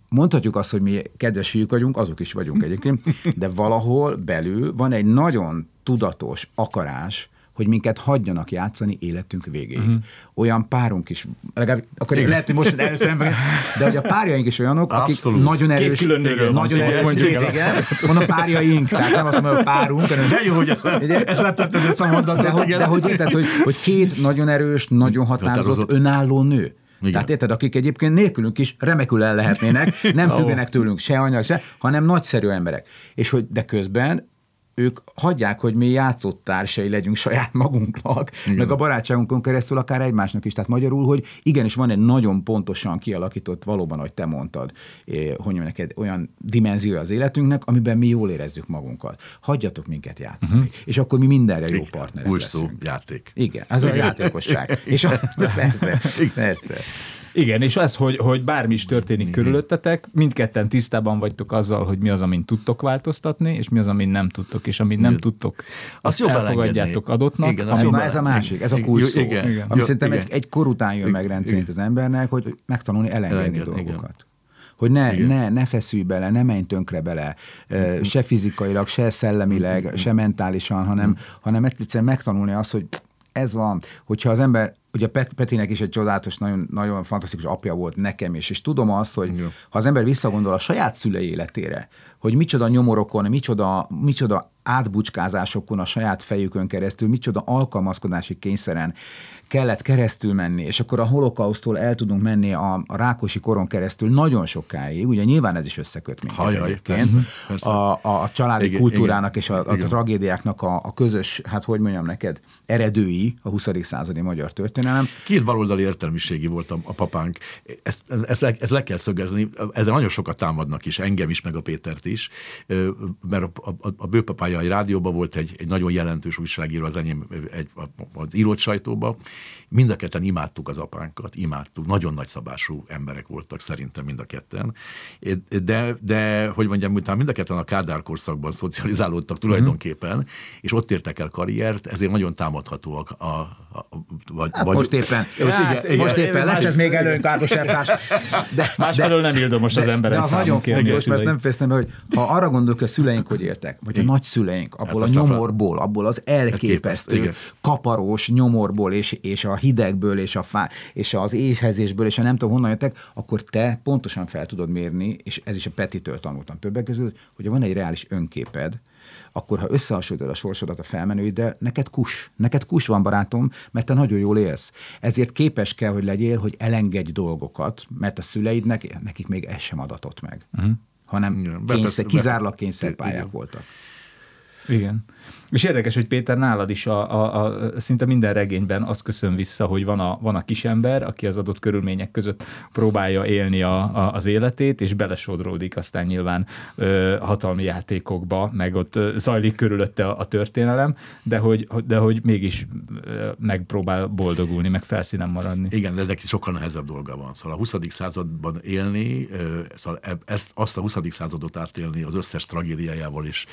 mondhatjuk azt, hogy mi kedves fiúk vagyunk, azok is vagyunk egyébként, de valahol belül van egy nagyon tudatos akarás, hogy minket hagyjanak játszani életünk végéig. Uh-huh. Olyan párunk is, legalább, akkor Igen. lehet, hogy most először ember, de hogy a párjaink is olyanok, akik Abszolút. nagyon erős, Két külön nagyon erős, mondjuk, igen, igen, mondom párjaink, tehát nem azt mondom, hogy párunk, hanem, de jó, hogy ezt, ezt letetted ezt a mondatot. De, hogy, de hogy érted, hogy, hogy két nagyon erős, nagyon határozott, önálló nő. Igen. Tehát érted, akik egyébként nélkülünk is remekül el lehetnének, nem függenek tőlünk se anyag, se, hanem nagyszerű emberek. És hogy de közben ők hagyják, hogy mi játszótársai legyünk saját magunknak, Igen. meg a barátságunkon keresztül akár egymásnak is. Tehát magyarul, hogy igenis van egy nagyon pontosan kialakított, valóban, ahogy te mondtad, eh, hogy neked olyan dimenziója az életünknek, amiben mi jól érezzük magunkat. Hagyjatok minket játszani. Uh-huh. És akkor mi mindenre jó partnerek Új szó, játék. Igen, Igen. a játékosság. És a, (laughs) persze, persze. Igen, és ez, hogy, hogy bármi is történik körülöttetek, mindketten tisztában vagytok azzal, hogy mi az, amit tudtok változtatni, és mi az, amit nem tudtok, és amit nem tudtok, azt azt elfogadjátok adottnak. Igen, az ez a másik, ez a kulcs szó, igen, igen. ami szerintem egy, egy kor után jön meg rendszerint az embernek, hogy megtanulni elengedni Elenged, dolgokat. Igen hogy ne, ne, ne feszülj bele, ne menj tönkre bele, se fizikailag, se szellemileg, se mentálisan, hanem, hanem egyszerűen megtanulni azt, hogy ez van, hogyha az ember ugye Pet, Petinek is egy csodálatos, nagyon, nagyon fantasztikus apja volt nekem is, és tudom azt, hogy Jó. ha az ember visszagondol a saját szülei életére, hogy micsoda nyomorokon, micsoda, micsoda átbucskázásokon a saját fejükön keresztül, micsoda alkalmazkodási kényszeren kellett keresztül menni, és akkor a holokausztól el tudunk menni a, a Rákosi koron keresztül nagyon sokáig, ugye nyilván ez is összeköt minket Hajaj, egyébként, persze, persze. A, a, családi igen, kultúrának igen, és a, a, tragédiáknak a, a közös, hát hogy mondjam neked, eredői a 20. századi magyar történelem. Két baloldali értelmiségi volt a, a papánk, ezt, ezt, le, ezt le kell szögezni, ezzel nagyon sokat támadnak is, engem is, meg a Pétert is, mert a, a, a bőpapája egy rádióban volt egy, egy nagyon jelentős újságíró az enyém egy, az írott sajtóba, Mind a ketten imádtuk az apánkat, imádtuk, nagyon nagy szabású emberek voltak szerintem mind a ketten, de, de hogy mondjam, utána mind a ketten a Kádár korszakban szocializálódtak tulajdonképpen, mm. és ott értek el karriert, ezért nagyon támadhatóak a, a, vagy, hát vagy, most éppen, most, hát, igen, most éppen lesz ez még előnk Ákos De, Másfelől nem ildom most de, az emberek de nagyon fontos, mert nem fejeztem be, hogy ha arra gondolok, hogy a szüleink hogy értek, vagy a nagyszüleink, abból hát a nyomorból, abból az elképesztő, kaparós nyomorból és és a hidegből, és, a fá, és az éhezésből, és a nem tudom honnan jöttek, akkor te pontosan fel tudod mérni, és ez is a Petitől tanultam többek között, hogy van egy reális önképed, akkor ha összehasonlítod a sorsodat a felmenőiddel, neked kus, neked kus van barátom, mert te nagyon jól élsz. Ezért képes kell, hogy legyél, hogy elengedj dolgokat, mert a szüleidnek, nekik még ez sem adatott meg. Uh-huh. Hanem kényszer, kizárólag kényszerpályák voltak. Igen. És érdekes, hogy Péter, nálad is a, a, a, szinte minden regényben azt köszön vissza, hogy van a, van a kisember, aki az adott körülmények között próbálja élni a, a, az életét, és belesodródik aztán nyilván ö, hatalmi játékokba, meg ott zajlik körülötte a, a történelem, de hogy, de hogy mégis ö, megpróbál boldogulni, meg felszínen maradni. Igen, de neki sokkal nehezebb dolga van. Szóval a 20. században élni, ö, szóval ezt, azt a 20. századot átélni az összes tragédiájával és,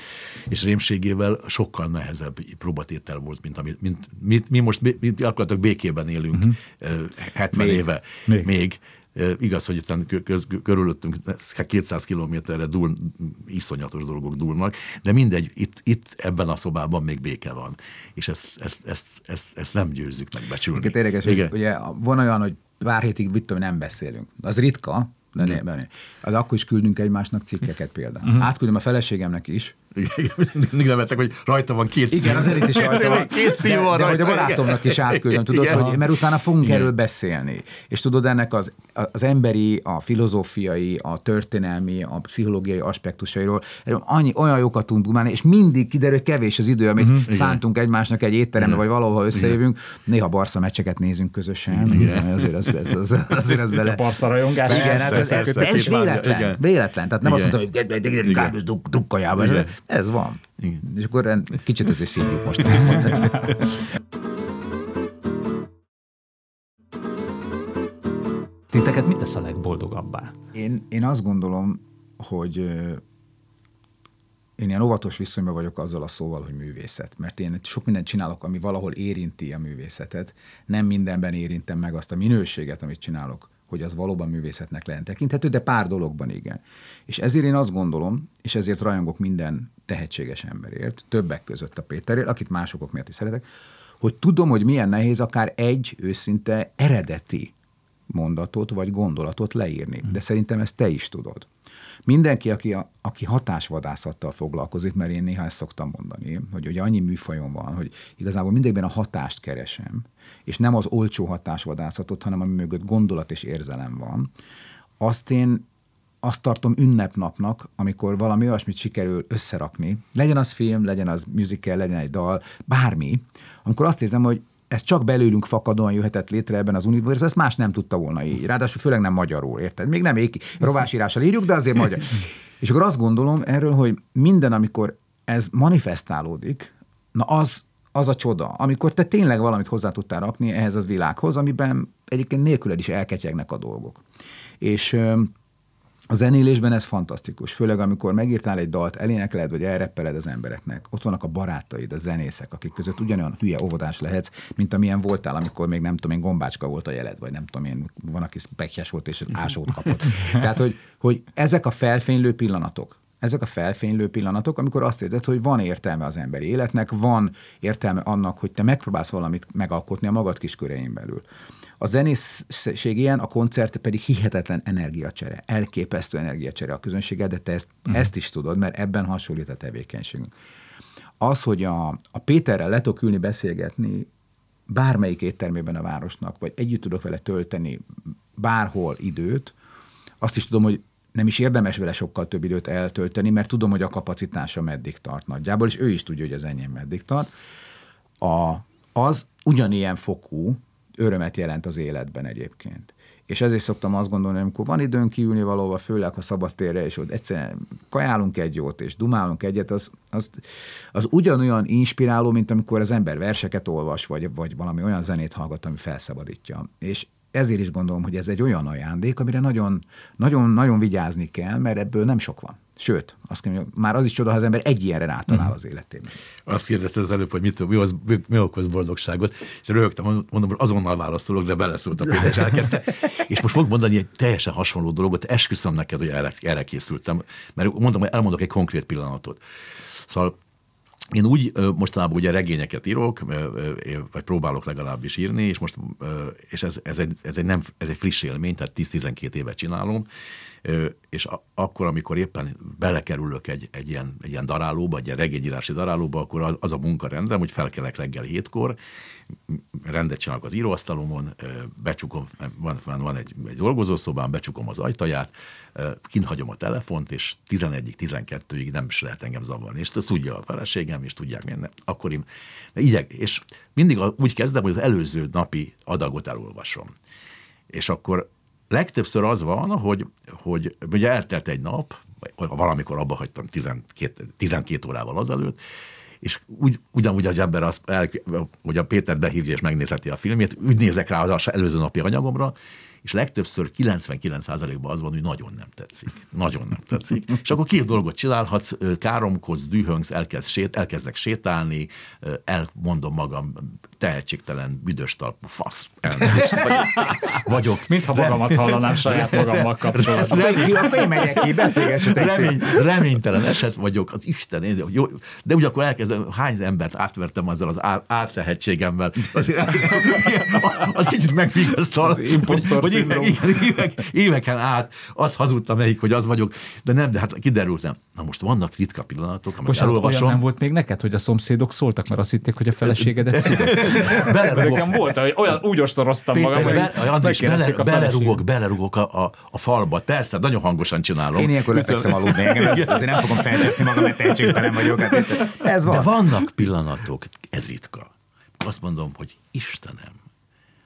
és rémségével sokkal sokkal nehezebb próbatétel volt, mint amit mint, mi, mi most mi, gyakorlatilag békében élünk uh-huh. 70 még. éve még. még. Igaz, hogy itt köz, körülöttünk 200 kilométerre dúl, iszonyatos dolgok dúlnak, de mindegy, itt, itt ebben a szobában még béke van. És ezt, ezt, ezt, ezt, ezt nem győzzük megbecsülni. Igen, érdekes, hogy ugye van olyan, hogy pár hétig mit tudom, nem beszélünk. Az ritka, de ne, ne, ne. Az akkor is küldünk egymásnak cikkeket például. Uh-huh. Átküldöm a feleségemnek is, mindig nevettek, hogy rajta van két szív. Igen, az elit is rajta van. Két szív van de, de, hogy a barátomnak is átküldöm, tudod, Igen. hogy, mert utána fogunk Igen. erről beszélni. És tudod, ennek az, az emberi, a filozófiai, a történelmi, a pszichológiai aspektusairól annyi, olyan jókat tudunk dumálni, és mindig kiderül, hogy kevés az idő, amit uh-huh. szántunk egymásnak egy étterembe, vagy valahol összejövünk. Néha Barca meccseket nézünk közösen. Igen. Azért az, az, az, azért az bele. A Barca rajongás. Igen, hát ez, ez, ez véletlen. Véletlen. Tehát nem azt mondta, hogy dukkajába. Ez van. Igen. És akkor kicsit azért szívjuk most. Titeket mit tesz a legboldogabbá? Én, én azt gondolom, hogy én ilyen óvatos viszonyban vagyok azzal a szóval, hogy művészet. Mert én sok mindent csinálok, ami valahol érinti a művészetet. Nem mindenben érintem meg azt a minőséget, amit csinálok hogy az valóban művészetnek lehet tekinthető, de pár dologban igen. És ezért én azt gondolom, és ezért rajongok minden tehetséges emberért, többek között a Péterért, akit másokok miatt is szeretek, hogy tudom, hogy milyen nehéz akár egy őszinte eredeti mondatot vagy gondolatot leírni. De szerintem ezt te is tudod. Mindenki, aki, a, aki hatásvadászattal foglalkozik, mert én néha ezt szoktam mondani, hogy, hogy annyi műfajom van, hogy igazából mindegyben a hatást keresem, és nem az olcsó hatásvadászatot, hanem ami mögött gondolat és érzelem van, azt én azt tartom ünnepnapnak, amikor valami olyasmit sikerül összerakni, legyen az film, legyen az musical, legyen egy dal, bármi, amikor azt érzem, hogy ez csak belőlünk fakadóan jöhetett létre ebben az univerzumban, ezt más nem tudta volna így. Ráadásul főleg nem magyarul, érted? Még nem éki, rovásírással írjuk, de azért magyar. És akkor azt gondolom erről, hogy minden, amikor ez manifestálódik, na az, az a csoda, amikor te tényleg valamit hozzá tudtál rakni ehhez az világhoz, amiben egyébként nélküled is elketyegnek a dolgok. És a zenélésben ez fantasztikus, főleg amikor megírtál egy dalt, elénekeled, vagy elreppeled az embereknek. Ott vannak a barátaid, a zenészek, akik között ugyanolyan hülye óvodás lehetsz, mint amilyen voltál, amikor még nem tudom én, gombácska volt a jeled, vagy nem tudom én, van, aki pekjes volt és ásót kapott. (laughs) Tehát, hogy, hogy ezek a felfénylő pillanatok, ezek a felfénylő pillanatok, amikor azt érzed, hogy van értelme az emberi életnek, van értelme annak, hogy te megpróbálsz valamit megalkotni a magad kiskörein belül. A zenészség ilyen, a koncert pedig hihetetlen energiacsere, elképesztő energiacsere a közönséggel, de te ezt, uh-huh. ezt is tudod, mert ebben hasonlít a tevékenységünk. Az, hogy a, a Péterrel le tudok ülni, beszélgetni bármelyik éttermében a városnak, vagy együtt tudok vele tölteni bárhol időt, azt is tudom, hogy nem is érdemes vele sokkal több időt eltölteni, mert tudom, hogy a kapacitása meddig tart nagyjából, és ő is tudja, hogy az enyém meddig tart. A, az ugyanilyen fokú örömet jelent az életben egyébként. És ezért szoktam azt gondolni, amikor van időnk kiülni valóban, főleg ha szabadtérre, és ott egyszerűen kajálunk egy jót, és dumálunk egyet, az, az, az ugyanolyan inspiráló, mint amikor az ember verseket olvas, vagy, vagy valami olyan zenét hallgat, ami felszabadítja. És ezért is gondolom, hogy ez egy olyan ajándék, amire nagyon, nagyon, nagyon vigyázni kell, mert ebből nem sok van. Sőt, azt mondja, már az is csoda, ha az ember egy ilyenre rátalál mhm. az életében. Azt kérdezte az előbb, hogy mit, mi, az, mi, mi okoz boldogságot, és röhögtem, mondom, hogy azonnal válaszolok, de beleszólt a és elkezdte. és most fog mondani egy teljesen hasonló dolgot, esküszöm neked, hogy erre, erre készültem, mert mondom, hogy elmondok egy konkrét pillanatot. Szóval én úgy mostanában ugye regényeket írok, vagy próbálok legalábbis írni, és most, és ez, ez, egy, ez, egy, nem, ez egy friss élmény, tehát 10-12 évet csinálom, és akkor, amikor éppen belekerülök egy, egy, ilyen, egy ilyen darálóba, egy ilyen regényírási darálóba, akkor az a munkarendem, hogy felkelek reggel hétkor, rendet csinálok az íróasztalomon, becsukom, van, van, van egy, egy dolgozószobám, becsukom az ajtaját, kint hagyom a telefont, és 11-ig, 12-ig nem is lehet engem zavarni. És ezt tudja a feleségem, és tudják minden. Akkor én igyek, és mindig úgy kezdem, hogy az előző napi adagot elolvasom. És akkor legtöbbször az van, hogy, hogy ugye eltelt egy nap, valamikor abba hagytam 12, 12 órával azelőtt, és úgy, ugyanúgy az ember azt, el, hogy a Péter behívja és megnézheti a filmét, úgy nézek rá az előző napi anyagomra, és legtöbbször 99%-ban az van, hogy nagyon nem tetszik. Nagyon nem tetszik. (laughs) És akkor két dolgot csinálhatsz, káromkodsz, dühöngsz, elkezd sét, elkezdek sétálni, elmondom magam tehetségtelen, büdös talpú fasz. Elnézést (laughs) vagyok. Mintha magamat hallanám saját magammal kapcsolatban. Remény, akkor én megyek ki, remény, reménytelen eset vagyok, az Isten. Én, jó, de ugyanakkor elkezdem, hány embert átvertem azzal az áltehetségemmel. Az, az kicsit megvigasztal. Az impostor hogy évek, évek, éveken át azt hazudtam nekik, hogy az vagyok, de nem, de hát kiderült nem. Na most vannak ritka pillanatok, amit elolvasom. Olyan nem volt még neked, hogy a szomszédok szóltak, mert azt hitték, hogy a feleségedet szidek? (laughs) Nekem volt, hogy olyan úgy ostoroztam Péter, magam, be, hogy Andris, bele, a belerugok, belerugok a, a, a, falba. Persze, nagyon hangosan csinálom. Én ilyenkor lefekszem aludni, engem azért nem fogom felcseszni magam, mert tehetségtelen vagyok. Hát ez van. De vannak pillanatok, ez ritka. Azt mondom, hogy Istenem,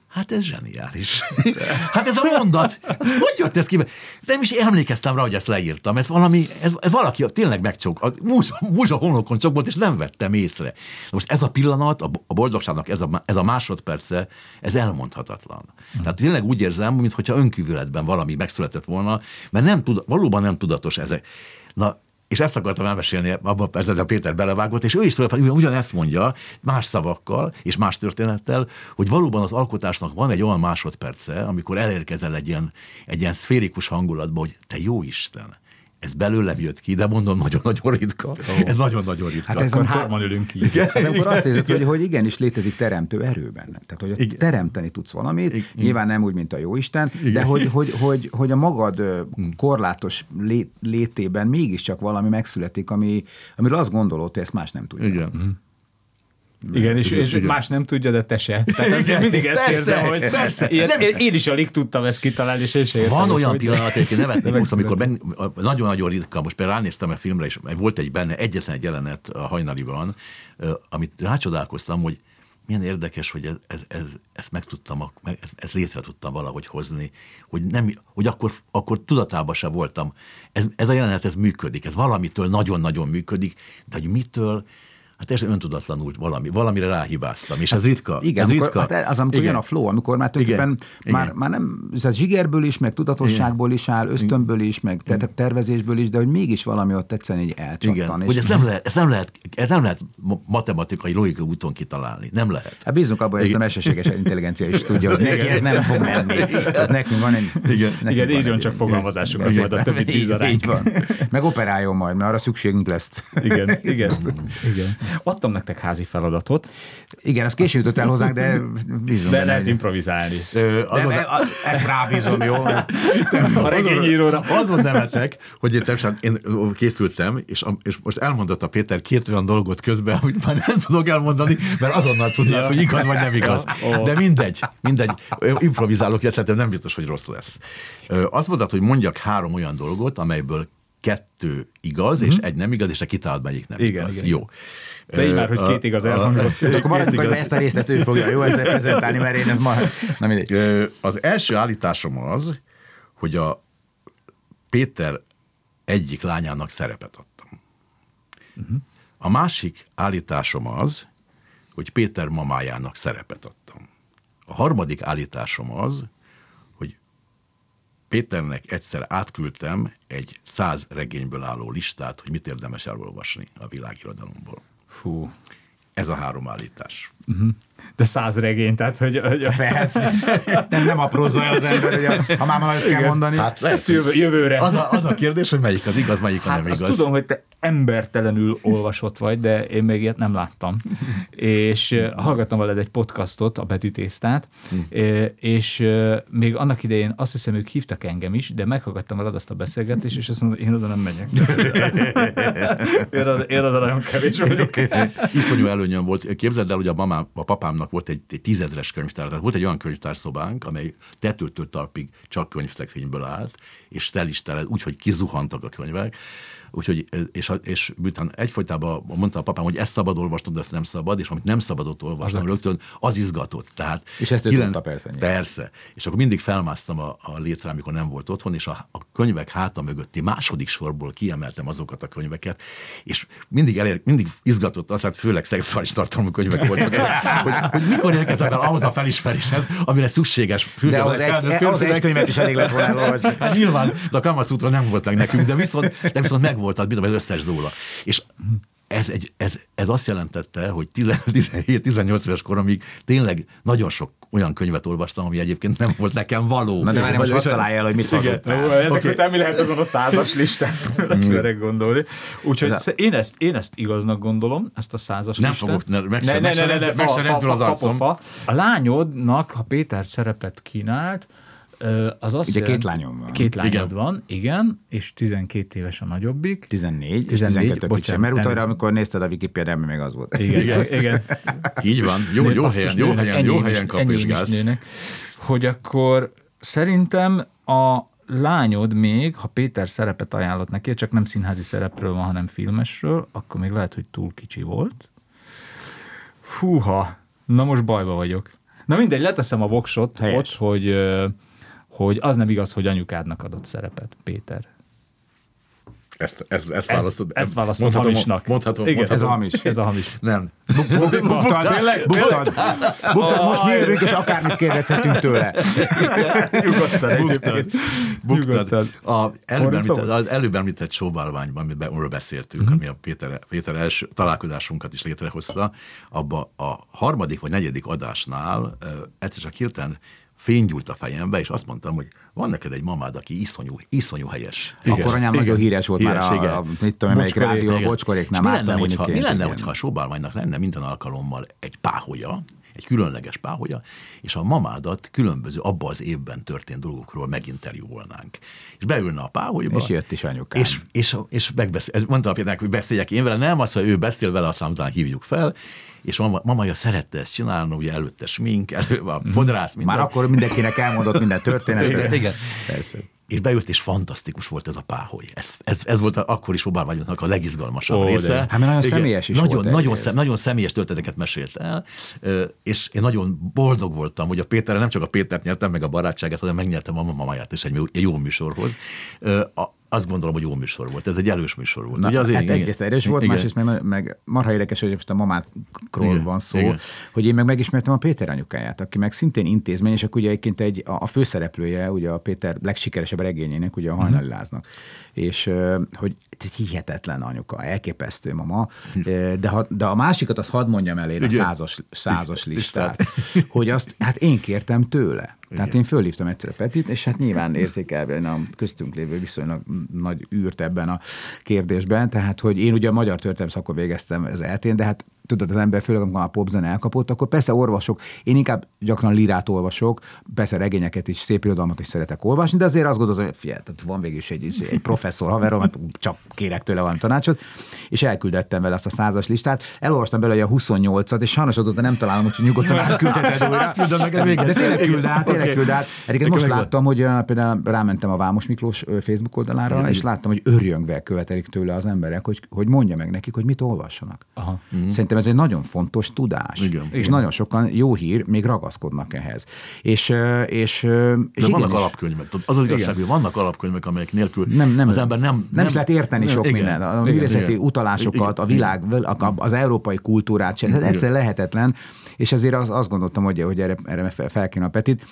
Hát ez zseniális. (laughs) Hát ez a mondat, hogy jött ez ki? Nem is emlékeztem rá, hogy ezt leírtam. Ez valami, ez, valaki tényleg megcsok, a múzsa, múzsa honlokon csokbolt, és nem vettem észre. Most ez a pillanat, a, a boldogságnak ez a, ez a másodperce, ez elmondhatatlan. Hmm. Tehát tényleg úgy érzem, mintha önkívületben valami megszületett volna, mert nem tud, valóban nem tudatos ezek. Na, és ezt akartam elmesélni, abban ezzel a Péter belevágott, és ő is tulajdonképpen ugyanezt mondja, más szavakkal és más történettel, hogy valóban az alkotásnak van egy olyan másodperce, amikor elérkezel egy ilyen, egy ilyen szférikus hangulatba, hogy te jó Isten, ez belőlem jött ki, de mondom, nagyon-nagyon ritka. Ez nagyon-nagyon ritka. Hát ez Akkor amikor- hárman ülünk ki. Igen, Hát amikor azt érzed, igen. hogy, hogy igenis létezik teremtő erő benne. Tehát, hogy Igen. teremteni tudsz valamit, Igen. nyilván nem úgy, mint a jóisten, de hogy, hogy, hogy, hogy a magad ö, korlátos lé, létében mégiscsak valami megszületik, ami, amiről azt gondolod, hogy ezt más nem tudja. Igen. Igen, és, és Igen. más nem tudja, de te se. Tehát én mindig ezt Persze, érzem, hogy persze. Ilyet, én, én is alig tudtam ezt kitalálni, és én se értem, Van olyan hogy- pillanat, hogy nevetni fogsz, amikor meg, nagyon-nagyon ritka, most például ránéztem a filmre, és volt egy benne egyetlen egy jelenet a hajnaliban, amit rácsodálkoztam, hogy milyen érdekes, hogy ez, ez, ez, ezt meg tudtam, ezt, ezt létre tudtam valahogy hozni, hogy, nem, hogy akkor, akkor tudatában se voltam. Ez, ez a jelenet, ez működik, ez valamitől nagyon-nagyon működik, de hogy mitől, hát ez öntudatlanul valami, valamire ráhibáztam, és ez ritka. Igen, ez amikor, ritka. hát az, amikor Igen. jön a flow, amikor már tulajdonképpen Igen. már, már nem, tehát zsigerből is, meg tudatosságból is áll, ösztönből is, meg te- tervezésből is, de hogy mégis valami ott egyszerűen így elcsattan. Igen, és- hogy ezt nem lehet, ezt nem lehet, ezt nem lehet ma- matematikai, logikai úton kitalálni. Nem lehet. Hát bízunk abban, hogy ezt a mesterséges intelligencia is tudja, hogy neki ez nem fog menni. Ez nekünk van egy... Igen. nekünk Igen, van írjon csak fogalmazásokat, Igen. majd a Így- ránk. Így van. Meg operáljon majd, mert arra szükségünk lesz. Igen, (laughs) igen, igen. Adtam nektek házi feladatot, Igen, ez később jutott el hozzánk, de bízunk de lehet improvizálni. Ö, Az De, a- ezt rábízom, jó? A regényíróra. az nemetek, hogy én, természetesen én készültem, és, a- és most elmondott a Péter két olyan dolgot közben, amit már nem tudok elmondani, mert azonnal tudnád, Ja. hogy igaz vagy nem igaz. Ja. Ó. De mindegy, mindegy. Improvizálok, szerintem nem biztos, hogy rossz lesz. Azt mondtad, hogy mondjak három olyan dolgot, amelyből kettő igaz, és egy nem igaz, és te kitalálod, melyik nem Igen, igaz. igen. Jó. De így már, hogy két igaz elhangzott. (laughs) Akkor maradjunk, hogy igaz. ezt a részt ezt ő fogja jó ezzel prezentálni, mert én ez ma... Na mindegy. Az első állításom az, hogy a Péter egyik lányának szerepet adtam. A másik állításom az, hogy Péter mamájának szerepet adtam. A harmadik állításom az, hogy Péternek egyszer átküldtem egy száz regényből álló listát, hogy mit érdemes elolvasni a világirodalomból. Fú. Ez a három állítás. De száz regény, tehát hogy, hogy Persze. Nem, nem aprózza el az ember, hogy a, ha már nagyot kell mondani. Hát ezt jövő, jövőre. Az a, az a kérdés, hogy melyik az igaz, melyik a Hát nem igaz. tudom, hogy te embertelenül olvasott vagy, de én még ilyet nem láttam. és hallgattam veled egy podcastot, a Betűtésztát, uh, és még annak idején azt hiszem, ők hívtak engem is, de meghallgattam veled azt a beszélgetést, és azt mondom, én oda nem megyek. (laughs) én, oda, én oda nagyon kevés vagyok. Iszonyú előnyöm volt. Képzeld el, hogy a, mamám, a papámnak volt egy, egy tízezres könyvtár, tehát volt egy olyan könyvtárszobánk, amely tetőtől talpig csak könyvszekrényből állt, és tel is tele, úgyhogy kizuhantak a könyvek. Úgyhogy, és, és miután egyfolytában mondta a papám, hogy ezt szabad olvasnod, de ezt nem szabad, és amit nem szabadott olvasnom, Az rögtön az izgatott. Tehát És ezt ő tudta persze, nyilván. Persze. És akkor mindig felmásztam a, a létre, amikor nem volt otthon, és a, a könyvek háta mögötti második sorból kiemeltem azokat a könyveket, és mindig, elér, mindig izgatott az, hát főleg szexuális tartalmú könyvek (laughs) voltak, hogy, hogy mikor érkezek el ahhoz a felismeréshez, amire szükséges. De ahhoz egy, ahhoz egy könyvet is elég lett volna. Hát nyilván, de a Kamasutra nem volt meg nekünk, de viszont, de viszont megvolt az, mint az összes zóla. És ez, egy, ez, ez azt jelentette, hogy 17-18 (laughs) éves koromig tényleg nagyon sok olyan könyvet olvastam, ami egyébként nem volt nekem való. Na de várj, most Vagy- hadd találj el, hogy mit hallottál. Ezek Oké. után mi lehet azon a százas listán? Merek gondolni. Úgyhogy Ez a- én ezt, én ezt igaznak gondolom, ezt a százas Nem listát. fogok, ne- meg se- meg se rezd- meg se rezdül az arcom. A lányodnak, ha Péter szerepet kínált, ö, az azt Ugye két jelent- lányom van. Két lányod Igen. van, igen, és 12 éves a nagyobbik. 14, 14, 14 12 bocsánat, kicsi. Mert utána, elnézést. amikor nézted a Wikipédiában, még az volt. Igen, igen. igen. Így van, jó, Né, jó helyen, jó nőnek, helyen, jó enyém helyen is kapizsgálsz. nőnek. Hogy akkor szerintem a lányod még, ha Péter szerepet ajánlott neki, csak nem színházi szerepről van, hanem filmesről, akkor még lehet, hogy túl kicsi volt. Fúha, na most bajba vagyok. Na mindegy, leteszem a voksot Helyes. ott, hogy, ö, hogy az nem igaz, hogy anyukádnak adott szerepet, Péter. Ezt, ezt, ezt Ez, választod. ezt választom mondhatom, hamisnak. Mondhatom, Igen, mondhatom. ez a hamis. Ez a hamis. (laughs) Nem. Buktad, Tényleg? buktad, buktad, most mi jövünk, és akármit kérdezhetünk tőle. (laughs) Nyugodtan Buktad. Buktad. A előbb, említett, az előbb említett sóbálványban, amiben amiről beszéltünk, Mhm. ami a Péter, Péter első találkozásunkat is létrehozta, abba a harmadik vagy negyedik adásnál egyszer csak hirtelen fénygyúlt a fejembe, és azt mondtam, hogy van neked egy mamád, aki iszonyú, iszonyú helyes. Igen, Akkor anyám igen, nagyon híres volt híres, már a, igen. a, mit tudom, melyik rádió, a bocskorék nem mi lenne, hogyha, mi lenne, hogyha a Sobálványnak lenne minden alkalommal egy páholya, egy különleges páholya, és a mamádat különböző abban az évben történt dolgokról meginterjúvolnánk. És beülne a páholyba. És jött is anyukám. És, és, és megbeszél, mondta apjának, hogy beszéljek én vele, nem az, hogy ő beszél vele, aztán utána hívjuk fel, és mama, mamaja szerette ezt csinálni, ugye előtte smink, elő a mhm. fodrász, minden. Már akkor mindenkinek elmondott minden történetet. (laughs) igen, igen. Persze és beült, és fantasztikus volt ez a páholy. Ez, ez, ez volt a, akkor is Obár vagyunknak a legizgalmasabb Ó, része. De. Hát nagyon Igen, személyes is nagyon, volt. Nagyon, szem, nagyon személyes történeteket mesélt el, és én nagyon boldog voltam, hogy a Péterre nem csak a Pétert nyertem meg a barátságát, hanem megnyertem a mamáját is egy, egy jó műsorhoz. A, azt gondolom, hogy jó műsor volt. Ez egy elős műsor volt. Na, Ugye azért, hát egyrészt erős volt, igen. másrészt meg, meg marha érdekes, hogy most a mamákról igen. van szó, igen. hogy én meg megismertem a Péter anyukáját, aki meg szintén intézmény, és akkor ugye egyébként egy, a, a főszereplője, ugye a Péter legsikeresebb regényének, ugye a mhm. Hajnaliláznak. Uh-huh. És hogy ez hihetetlen anyuka, elképesztő mama, de, ha, de a másikat azt hadd mondjam el én a százas, százas listát, hogy azt, hát én kértem tőle. Igen. Tehát én fölhívtam egyszer Petit, és hát nyilván érzékelve a köztünk lévő viszonylag nagy űrt ebben a kérdésben, tehát hogy én ugye a magyar történelmi szakon végeztem az eltén, de hát tudod, az ember főleg amikor a popzene elkapott, akkor persze olvasok, én inkább gyakran lirát olvasok, persze regényeket is, szép irodalmat is szeretek olvasni, de azért azt gondolom, hogy figyelj, tehát van végül is egy, egy professzor haverom, hát csak kérek tőle valami tanácsot, és elküldettem vele azt a százas listát, elolvastam belőle a 28-at, és sajnos azóta nem találom, hogy nyugodtan átküldheted (laughs) újra. De tényleg küld át, tényleg küld át. Egyébként most láttam, hogy például rámentem a Vámos Miklós Facebook oldalára, és láttam, hogy örjöngve követelik tőle az emberek, hogy, hogy mondja meg nekik, hogy mit olvassanak. Aha. Szerintem Szerintem ez egy nagyon fontos tudás. Igen, és igen. nagyon sokan, jó hír, még ragaszkodnak ehhez. És, és, és De vannak is. alapkönyvek. Az az igazság, hogy vannak alapkönyvek, amelyek nélkül nem, nem, az ember nem... Nem, nem is lehet érteni nem, sok igen, mindent. A művészeti utalásokat, igen, a világ, az európai kultúrát sem. egyszer lehetetlen és ezért az, azt gondoltam, hogy, hogy erre, erre fel kéne a Petit.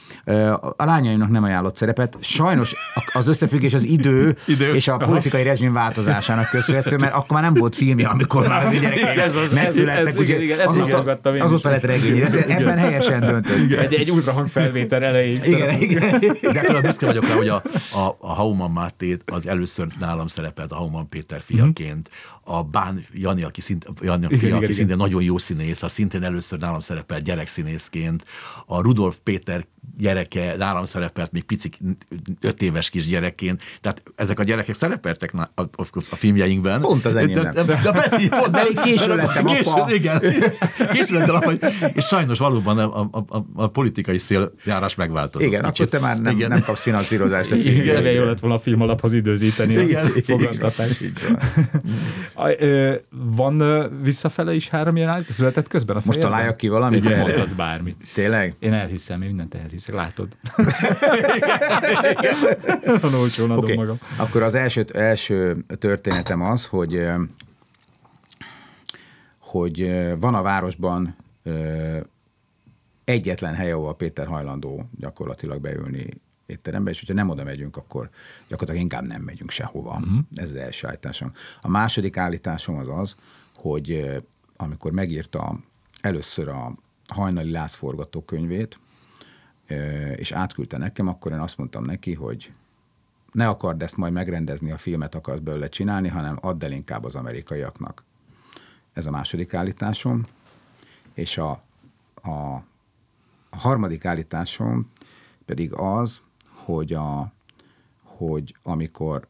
A lányaimnak nem ajánlott szerepet. Sajnos az összefüggés az idő, (laughs) idő. és a politikai rezsim változásának köszönhető, mert akkor már nem volt filmje, amikor már az gyerekek ez az, megszülettek. Ez, ugye, igen, ezt azóta, azóta lett regény. Ez, ebben helyesen döntött. Egy, egy ultrahang felvétel elején. Igen, igen. De büszke vagyok rá, hogy a, a, a Hauman Mátét az először nálam szerepelt a Hauman Péter fiaként. A Bán Jani, aki, szint, Jani, a fia, aki szintén nagyon jó színész, a szintén először nálam szerepelt szerepelt gyerekszínészként, a Rudolf Péter gyereke nálam szerepelt még picik öt éves kis gyerekként. Tehát ezek a gyerekek szerepeltek a, a, a filmjeinkben. Pont az enyém de, de, de, de, pont, de én késő lettem késő, apa. Igen, késő lettem apa. És sajnos valóban a, a, a, a politikai széljárás megváltozott. Igen, kicsit. akkor te már nem, igen. nem kapsz finanszírozást. A igen, igen, jó lett volna a film alaphoz időzíteni igen. a fogadtatást. Van visszafele is három jelenet? Született közben a Most találjak ki valamit? Igen. Mondhatsz bármit. Tényleg? Én elhiszem, én mindent elhiszem hiszek, látod. Van okay. magam. Akkor az első, első történetem az, hogy hogy van a városban egyetlen hely, ahol Péter hajlandó gyakorlatilag beülni étterembe, és hogyha nem oda megyünk, akkor gyakorlatilag inkább nem megyünk sehova. Uh-huh. Ez az első állításom. A második állításom az az, hogy amikor megírta először a hajnali Lász forgatókönyvét, és átküldte nekem, akkor én azt mondtam neki, hogy ne akard ezt majd megrendezni, a filmet akarsz belőle csinálni, hanem add el inkább az amerikaiaknak. Ez a második állításom. És a, a, a harmadik állításom pedig az, hogy, a, hogy amikor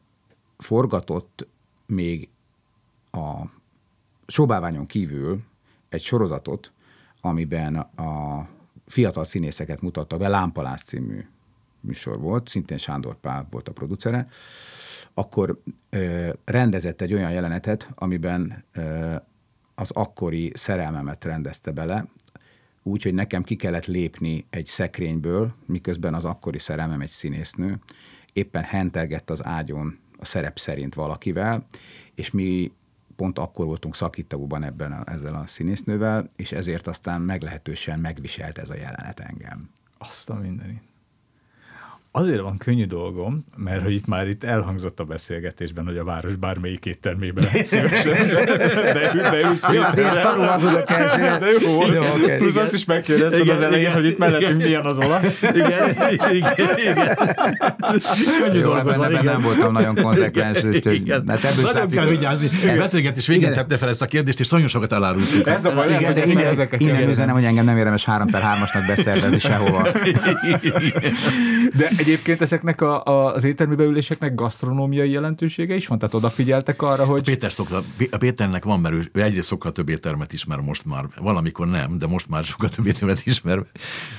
forgatott még a Sobáványon kívül egy sorozatot, amiben a fiatal színészeket mutatta be, Lámpalás című műsor volt, szintén Sándor Pál volt a producere, akkor ö, rendezett egy olyan jelenetet, amiben ö, az akkori szerelmemet rendezte bele, úgy, hogy nekem ki kellett lépni egy szekrényből, miközben az akkori szerelmem egy színésznő, éppen hentelgett az ágyon a szerep szerint valakivel, és mi pont akkor voltunk szakítóban ebben a, ezzel a színésznővel, és ezért aztán meglehetősen megviselt ez a jelenet engem. Azt a mindenit. Azért van könnyű dolgom, mert hogy itt már itt elhangzott a beszélgetésben, hogy a város bármelyik éttermében (laughs) szívesen. De, de ülsz hát. De jó volt. Plusz azt is megkérdezted Igen, az elején, igen, hogy itt mellettünk igen. milyen az olasz. (laughs) Igen, igen, igen. Könnyű Jó, dolgod van, igen. nem voltam nagyon konzekvens, hát ebből is látszik, kell vigyázni. A beszélgetés végén tette fel ezt a kérdést, és nagyon sokat elárultunk. Ez a baj, Igen, hogy de innen, üzenem, hogy engem nem érdemes 3 per 3-asnak beszervezni sehova. (laughs) De egyébként ezeknek a, a, az éttermi beüléseknek gasztronómiai jelentősége is van? Tehát odafigyeltek arra, hogy... Péter szokta, a Péternek van, mert ő- egyrészt sokkal több éttermet ismer most már, valamikor nem, de most már sokkal több éttermet ismer,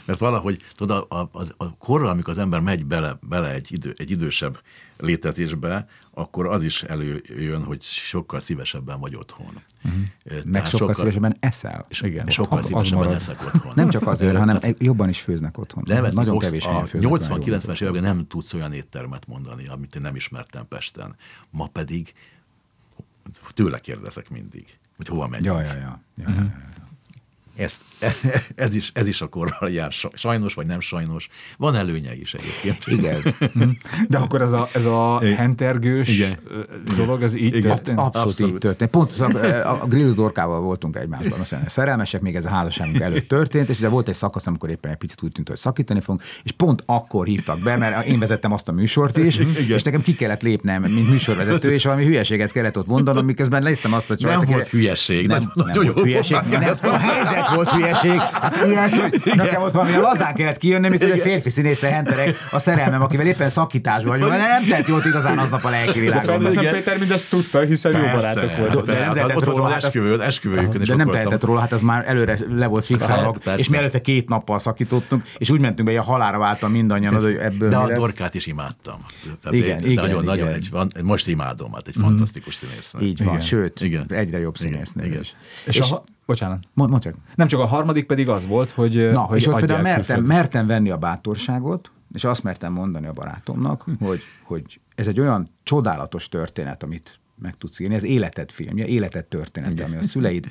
mert valahogy, tudod, a, a, a korral, amikor az ember megy bele, bele egy, idő, egy idősebb létezésbe, akkor az is előjön, hogy sokkal szívesebben vagy otthon. Uh-huh. Meg sokkal szívesebben eszel. és, igen, sokkal az szívesebben marad. eszek otthon. Nem csak azért, (laughs) hanem Tehát- jobban is főznek otthon. nem, mert Nagyon kevés a helyen főznek. olyan jól. 80-90-es években nem tudsz olyan éttermet mondani, amit én nem ismertem Pesten. Ma pedig tőle kérdezek mindig, hogy hova megyünk. Ja, ja, ja. ja, ja, ja. Ez, (laughs) ez, is, ez is a korral jár, sajnos vagy nem sajnos. Van előnye is egyébként. (laughs) Igen. De akkor ez a, ez a Igen. hentergős Igen. dolog, ez így Igen. történt? Abszolút, Abszolút. így történt. Pont a, a Grillus Dorkával voltunk egymásban, aztán szerelmesek, még ez a házasságunk előtt történt, és ugye volt egy szakasz, amikor éppen egy picit úgy tűnt, hogy szakítani fogunk, és pont akkor hívtak be, mert én vezettem azt a műsort is, és nekem ki kellett lépnem, mint műsorvezető, és valami hülyeséget kellett ott mondanom, miközben néztem azt a csajt. Nem volt hülyeség, Nem, nagyon- nem nagyon volt hülyeség. Nem, a helyzet volt hülyeség. Hát ilyen, hogy nekem ott valami lazán kellett kijönni, mikor egy férfi színésze henterek a szerelmem, akivel éppen szakításban vagyunk. mert Nem tett jót igazán aznap a lelki De. Felteszem, Igen. Péter mindezt tudta, hiszen jó barátok Persze, voltak. De nem hát, tehetett róla, hát esküvőjükön, és De nem tehetett róla, hát az már előre le volt fixálva, persze. és mielőtte két nappal szakítottunk, és úgy mentünk be, hogy a halára váltam mindannyian, az, hogy ebből De a. Dorkát is imádtam. De, Igen, de igen, nagyon, nagyon egy, most imádom, hát egy fantasztikus színész. Így van, sőt, egyre jobb színésznő is. És, a, bocsánat. Mond, mondd csak. Nem csak a harmadik pedig az volt, hogy Na, hogy és ott például mertem, mertem venni a bátorságot, és azt mertem mondani a barátomnak, hogy, hogy ez egy olyan csodálatos történet, amit meg tudsz írni, ez életed filmje, életed története, ami a szüleid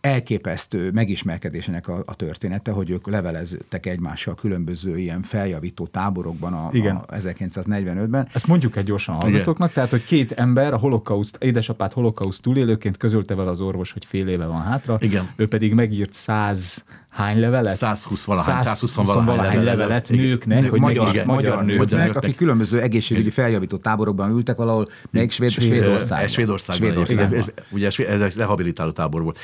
elképesztő megismerkedésének a, a története, hogy ők leveleztek egymással különböző ilyen feljavító táborokban a, Igen. a 1945-ben. Ezt mondjuk egy gyorsan hallgatóknak, tehát, hogy két ember a holokauszt, édesapát holokauszt túlélőként közölte vele az orvos, hogy fél éve van hátra. Igen. Ő pedig megírt száz hány levelet? 120 valahány, 120 valahány, valahány levelet, levelet. nőknek, Nők, hogy magyar, magyar, magyar, magyar, magyar nőknek. nőknek, nőknek. akik különböző egészségügyi feljavító táborokban ültek valahol, melyik Svéd, Svédországban. Svédországban. Svédországban. És ugye ez egy rehabilitáló tábor volt.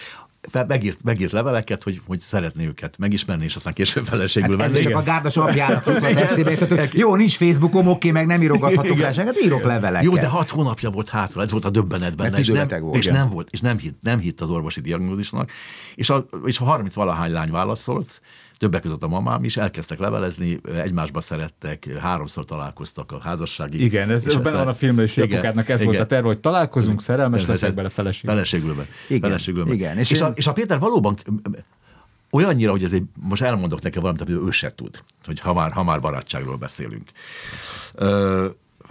Megírt, megírt leveleket, hogy, hogy szeretné őket megismerni, és aztán később feleségül Hát ez venni. csak a gárdas apjának jutott eszébe, tehát, jó, nincs Facebookom, oké, meg nem írogathatok rá, hát írok leveleket. Jó, de hat hónapja volt hátra, ez volt a döbbenetben. Mert és nem, volt, és nem volt, és nem hitt, nem hitt az orvosi diagnózisnak, és a, és a 30 valahány lány válaszolt, többek között a mamám is, elkezdtek levelezni, egymásba szerettek, háromszor találkoztak a házasságig. Igen, ez benne van a filmben is, hogy Igen, apukádnak ez igen. volt a terve, hogy találkozunk, szerelmes Ez- leszek bele feleség. Feleségül be. Igen, Feleségül be. igen, És, és és, a, én- és a Péter valóban olyannyira, hogy ezért most elmondok neki valamit, amit ő se tud, hogy ha már, ha már barátságról beszélünk. Ö,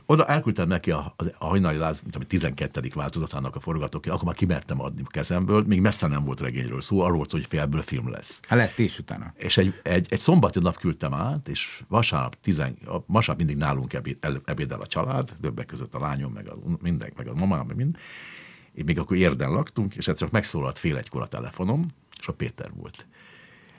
oda elküldtem neki a, a, a hajnali láz, mint ami 12. változatának a forgatókönyv, akkor már kimertem adni kezemből, még messze nem volt regényről szó, arról volt, hogy félből film lesz. Hát lett is utána. És egy, egy, egy szombati nap küldtem át, és vasárnap, tizen, vasárnap mindig nálunk ebéd, el, ebédel a család, többek között a lányom, meg a, minden, meg a mamám, meg mind. Én még akkor érden laktunk, és egyszer megszólalt fél egykor a telefonom, és a Péter volt.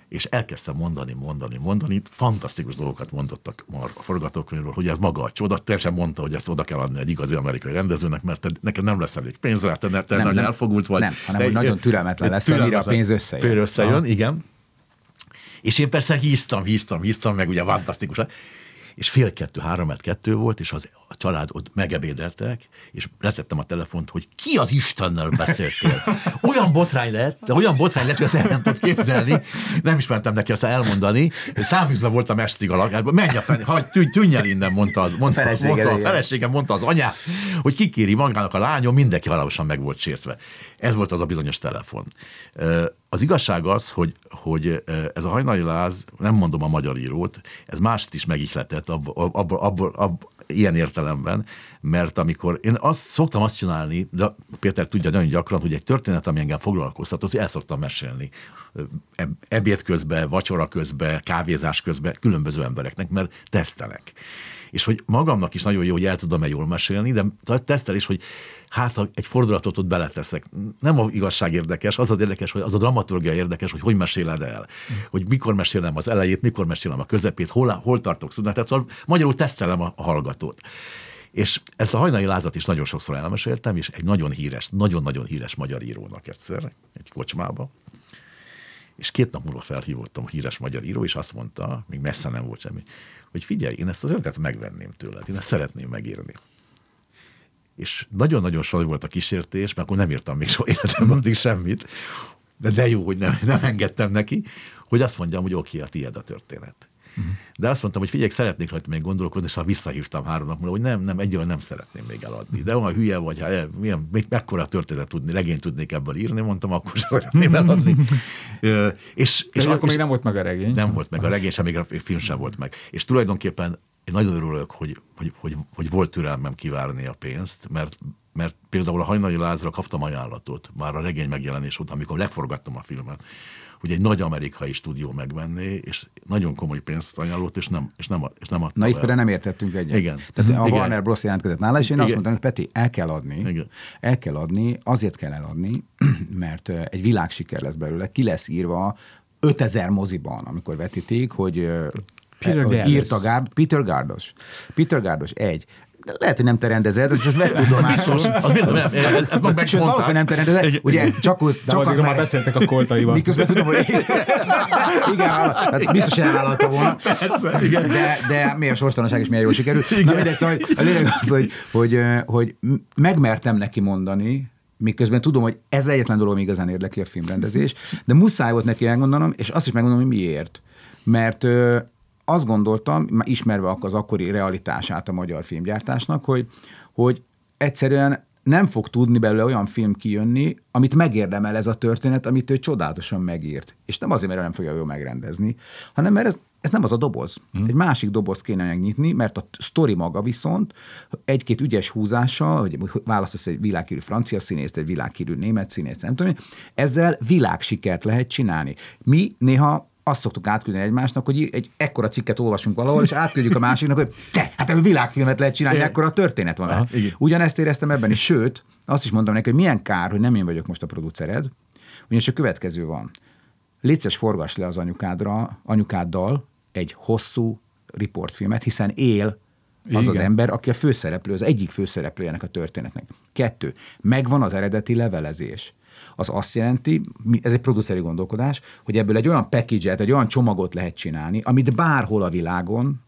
És elkezdtem mondani, mondani, mondani, fantasztikus dolgokat mondottak már a forgatókönyvről, hogy ez maga a csoda, teljesen mondta, hogy ezt oda kell adni egy igazi amerikai rendezőnek, mert te, neked nem lesz elég pénz rá, te, ne- te Nem, nagyon nem. elfogult vagy. Nem, hanem, hogy nagyon türelmetlen leszel, mire a pénz összejön. Pénz összejön, Aha. igen. És én persze híztam, híztam, híztam, meg ugye fantasztikus. És fél kettő, három kettő volt, és az, a család ott megebédeltek, és letettem a telefont, hogy ki az Istennel beszéltél. (laughs) Olyan botrány lett, de olyan botrány lett, hogy ezt el nem tudod képzelni. Nem ismertem neki ezt elmondani. Száműzve voltam estig a lakásban. Menj a fel, hagyj, tűnj, tűnj el innen, mondta, az, mondta, Felesége, mondta a feleségem, mondta az anyá, hogy kikéri magának a lányom, mindenki halamosan meg volt sértve. Ez volt az a bizonyos telefon. Az igazság az, hogy, hogy ez a hajnali láz, nem mondom a magyar írót, ez mást is megihletett, abból, abból, abból, abból, ilyen értelemben, mert amikor én azt szoktam azt csinálni, de Péter tudja nagyon gyakran, hogy egy történet, ami engem foglalkoztat, az el szoktam mesélni ebéd közben, vacsora közben, kávézás közben különböző embereknek, mert tesztelek. És hogy magamnak is nagyon jó, hogy el tudom-e jól mesélni, de tesztelés, hogy hát ha egy fordulatot ott beleteszek. Nem a igazság érdekes, az az érdekes, hogy az a dramaturgia érdekes, hogy hogy meséled el. Hogy mikor mesélem az elejét, mikor mesélem a közepét, hol, hol tartok szünet. Tehát szóval magyarul tesztelem a hallgatót. És ezt a hajnai lázat is nagyon sokszor elmeséltem, és egy nagyon híres, nagyon-nagyon híres magyar írónak egyszer, egy kocsmába, és két nap múlva felhívottam a híres magyar író, és azt mondta, még messze nem volt semmi, hogy figyelj, én ezt az ötletet megvenném tőled, én ezt szeretném megírni. És nagyon-nagyon saj volt a kísértés, mert akkor nem írtam még soha életemben addig semmit, de de jó, hogy nem, nem engedtem neki, hogy azt mondjam, hogy oké, a tiéd a történet. Uh-huh. De azt mondtam, hogy figyelj, szeretnék rajta még gondolkodni, és ha visszahívtam három nap múlva, hogy nem, nem, egyről nem szeretném még eladni. De olyan hülye vagy, hát milyen, mekkora történet tudni, legényt tudnék ebből írni, mondtam, akkor sem szeretném eladni. és, és, és akkor és még nem volt meg a regény. Nem volt meg a regény, sem még a film sem volt meg. És tulajdonképpen én nagyon örülök, hogy, hogy, hogy, hogy volt türelmem kivárni a pénzt, mert mert például a Hajnali Lázra kaptam ajánlatot már a regény megjelenés után, amikor leforgattam a filmet, hogy egy nagy amerikai stúdió megvenné, és nagyon komoly pénzt ajánlott, és nem, és nem, és nem adta Na itt például nem értettünk egyet. Igen. Tehát a Igen. Warner Bros. jelentkezett nála, és én Igen. azt mondtam, hogy Peti, el kell adni. Igen. El kell adni, azért kell eladni, (clears throat) mert egy világsiker lesz belőle, ki lesz írva 5000 moziban, amikor vetítik, hogy Peter Gardos. írta Gárd, Peter Gárdos. Peter Gárdos, egy. Lehet, hogy nem te rendezed, és most vett tudomásul. Az biztos, nem, ezt meg Sőt, valószínűleg nem te rendezed. Ugye csak, De csak az már beszéltek a koltaival. Miközben tudom, hogy igen, hát biztos elvállalta volna. Persze, igen. De, de milyen sorstalanság is milyen jól sikerült. Na mindegy, szóval hogy a lényeg az, hogy, hogy, hogy megmertem neki mondani, miközben tudom, hogy ez egyetlen dolog, ami igazán érdekli a filmrendezés, de muszáj volt neki elmondanom, és azt is megmondom, hogy miért. Mert azt gondoltam, ismerve az akkori realitását a magyar filmgyártásnak, hogy, hogy egyszerűen nem fog tudni belőle olyan film kijönni, amit megérdemel ez a történet, amit ő csodálatosan megírt. És nem azért, mert ő nem fogja jól megrendezni, hanem mert ez, ez nem az a doboz. Hmm. Egy másik dobozt kéne megnyitni, mert a sztori maga viszont egy-két ügyes húzással, hogy választasz egy világhírű francia színészt, egy világhírű német színészt, nem tudom, ezzel világsikert lehet csinálni. Mi néha azt szoktuk átküldeni egymásnak, hogy egy ekkora cikket olvasunk valahol, és átküldjük a másiknak, hogy te, hát ebből világfilmet lehet csinálni, ekkora történet van. Aha, Ugyanezt éreztem ebben is, sőt, azt is mondtam neki, hogy milyen kár, hogy nem én vagyok most a producered, ugyanis a következő van. Létszes forgass le az anyukádra, anyukáddal egy hosszú riportfilmet, hiszen él az Igen. az ember, aki a főszereplő, az egyik főszereplőjének a történetnek. Kettő, megvan az eredeti levelezés. Az azt jelenti, ez egy produceri gondolkodás, hogy ebből egy olyan package egy olyan csomagot lehet csinálni, amit bárhol a világon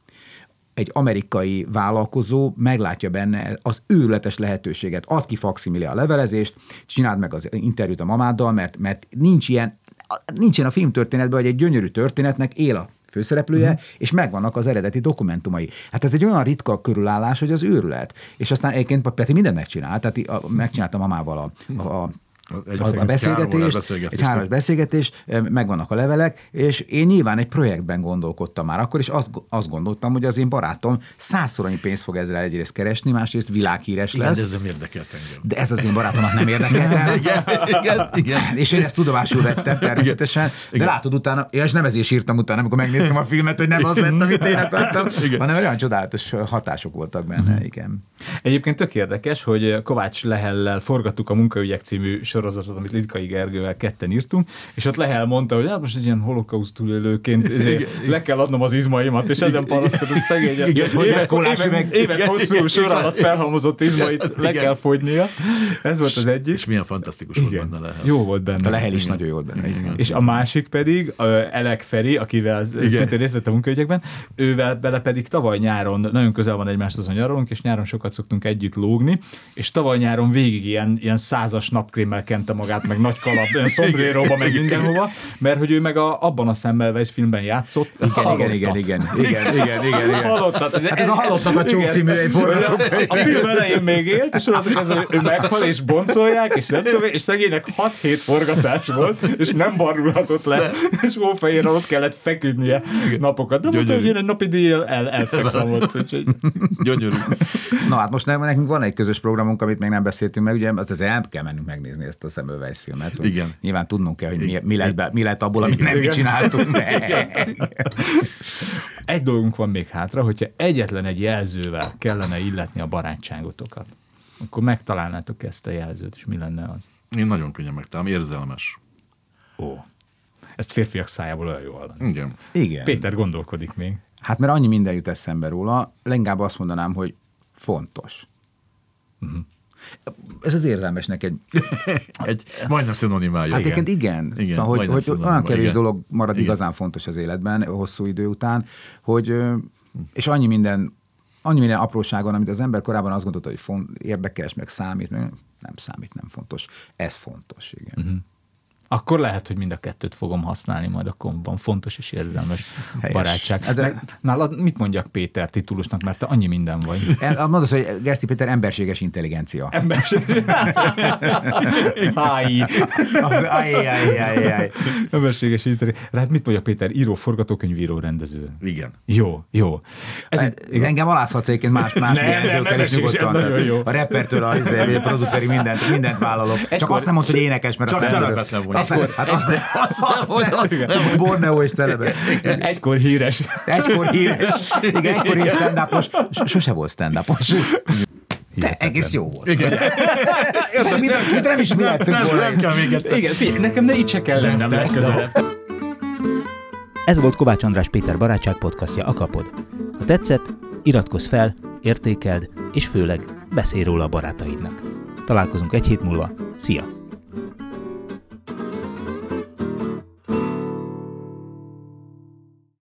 egy amerikai vállalkozó meglátja benne az őrületes lehetőséget. Ad ki faximilé a levelezést, csináld meg az interjút a mamáddal, mert, mert nincs ilyen, nincs ilyen a filmtörténetben, hogy egy gyönyörű történetnek él a főszereplője, uh-huh. és megvannak az eredeti dokumentumai. Hát ez egy olyan ritka körülállás, hogy az őrület. És aztán egyébként Peti mindent megcsinált, tehát a- megcsinálta mamával a, a Egy a, órás beszélgetést. egy háros beszélgetés, eh, megvannak a levelek, és én nyilván egy projektben gondolkodtam már akkor, és azt, azt gondoltam, hogy az én barátom százszor annyi pénzt fog ezzel egyrészt keresni, másrészt világhíres Igen, de lesz. ez nem érdekelt engem. De ez az én barátomnak nem érdekel. (laughs) Igen, igen, igen. És én ezt tudomásul vettem természetesen, de Igen. látod utána, és nem ezért sírtam utána, amikor megnéztem a filmet, hogy nem az lett, amit én (laughs) akartam, hanem olyan csodálatos hatások voltak benne, igen. Egyébként tök érdekes, hogy Kovács Lehellel forgattuk a Munkaügyek című sorozatot, amit Litkai Gergővel ketten írtunk, és ott Lehel mondta, hogy hát most egy ilyen holokauszt túlélőként (laughs) le kell adnom az izmaimat, és ezen panaszkodott szegény. Évek, évek, évek hosszú sor alatt felhalmozott izmait le kell fogynia. Ez volt az egyik. És milyen fantasztikus volt benne lehet. Jó volt benne. A Lehel is nagyon jó volt benne. És a másik pedig, Elek Feri, akivel szintén részt vett a munkaügyekben, ővel bele pedig tavaly nyáron, nagyon közel van egymást az a nyaralunk, és nyáron sokat szoktunk együtt lógni, és tavaly nyáron végig ilyen, ilyen százas napkrémmel bekente magát, meg nagy kalap, ilyen szombréróba, meg mindenhova, mert hogy ő meg a, abban a Semmelweis filmben játszott. Igen, igen, igen, igen, igen, igen, igen, igen. Halottat. Hát ez a Halottnak a csók című. A film elején még élt, és onnantól kezdve ő meghal, és boncolják, és nem tudom, és szegénynek 6-7 forgatás volt, és nem barulhatott le, és hófehérrel ott kellett feküdnie napokat. De mondta, hogy én egy napi díjjal el, elfekszem ott. Úgyhogy... Gyönyörű. Na hát most nekünk van egy közös programunk, amit még nem beszéltünk meg, ugye azt azért el kell mennünk megnézni ezt a Semmelweis filmet. hogy Igen. Nyilván tudnunk kell, hogy mi, mi, lett, be, mi lett abból, amit nem mi csináltunk meg. Egy dolgunk van még hátra, hogyha egyetlen egy jelzővel kellene illetni a barátságotokat, akkor megtalálnátok ezt a jelzőt, és mi lenne az? Én nagyon könnyen megtalálom, érzelmes. Ó. Ezt férfiak szájából olyan jó hallani. Igen. Igen. Péter gondolkodik még. Hát mert annyi minden jut eszembe róla, leginkább azt mondanám, hogy fontos. Uh-huh. Ez az érzelmesnek egy... (laughs) Egy majdnem szinonimája. Hát Igen. igen, igen. Szóval, hogy, hogy olyan kevés igen. dolog marad Igen. igazán fontos az életben, hosszú idő után, hogy és annyi minden, annyi minden apróságon, amit az ember korábban azt gondolta, hogy font, érdekes, meg számít, meg nem számít, nem fontos. Ez fontos, igen. Uh-huh. Akkor lehet, hogy mind a kettőt fogom használni majd a kompban. Fontos és érzelmes (laughs) Helyes. barátság. Hát, Meg, nálad mit mondjak Péter titulusnak, mert te annyi minden vagy. (laughs) El, mondod, hogy Gerszti Péter emberséges intelligencia. Emberség. (laughs) Háj. Az, aj, aj, aj, aj. Emberséges íteri. Hát mit mondja Péter? Író, forgatókönyvíró, rendező. Igen. Jó, jó. Ez Ez itt, Engem alázhatsz egyébként más, más Nem, nem, jelzőkkel is emberséges, ez nyugodtan. nagyon jó. A rappertől a, izé, a produceri mindent, mindent vállalok. Csak azt nem mondod, hogy énekes, mert Csak azt nem szerepetlen vagy. Azt nem, hát azt nem, azt, azt nem, azt nem, Borneo és telebe. egykor híres. Egykor híres, igen, egykor híres stand-upos, sose volt stand-upos. De egész jó volt. Igen. De mit, mit nem is mi lettünk volna. Nem kell még egyszer. Igen, figyelj, nekem ne itt se kell lennem legközelebb. Ez volt Kovács András Péter barátság podcastja a Kapod. Ha tetszett, iratkozz fel, értékeld, és főleg beszélj róla a barátaidnak. Találkozunk egy hét múlva. Szia!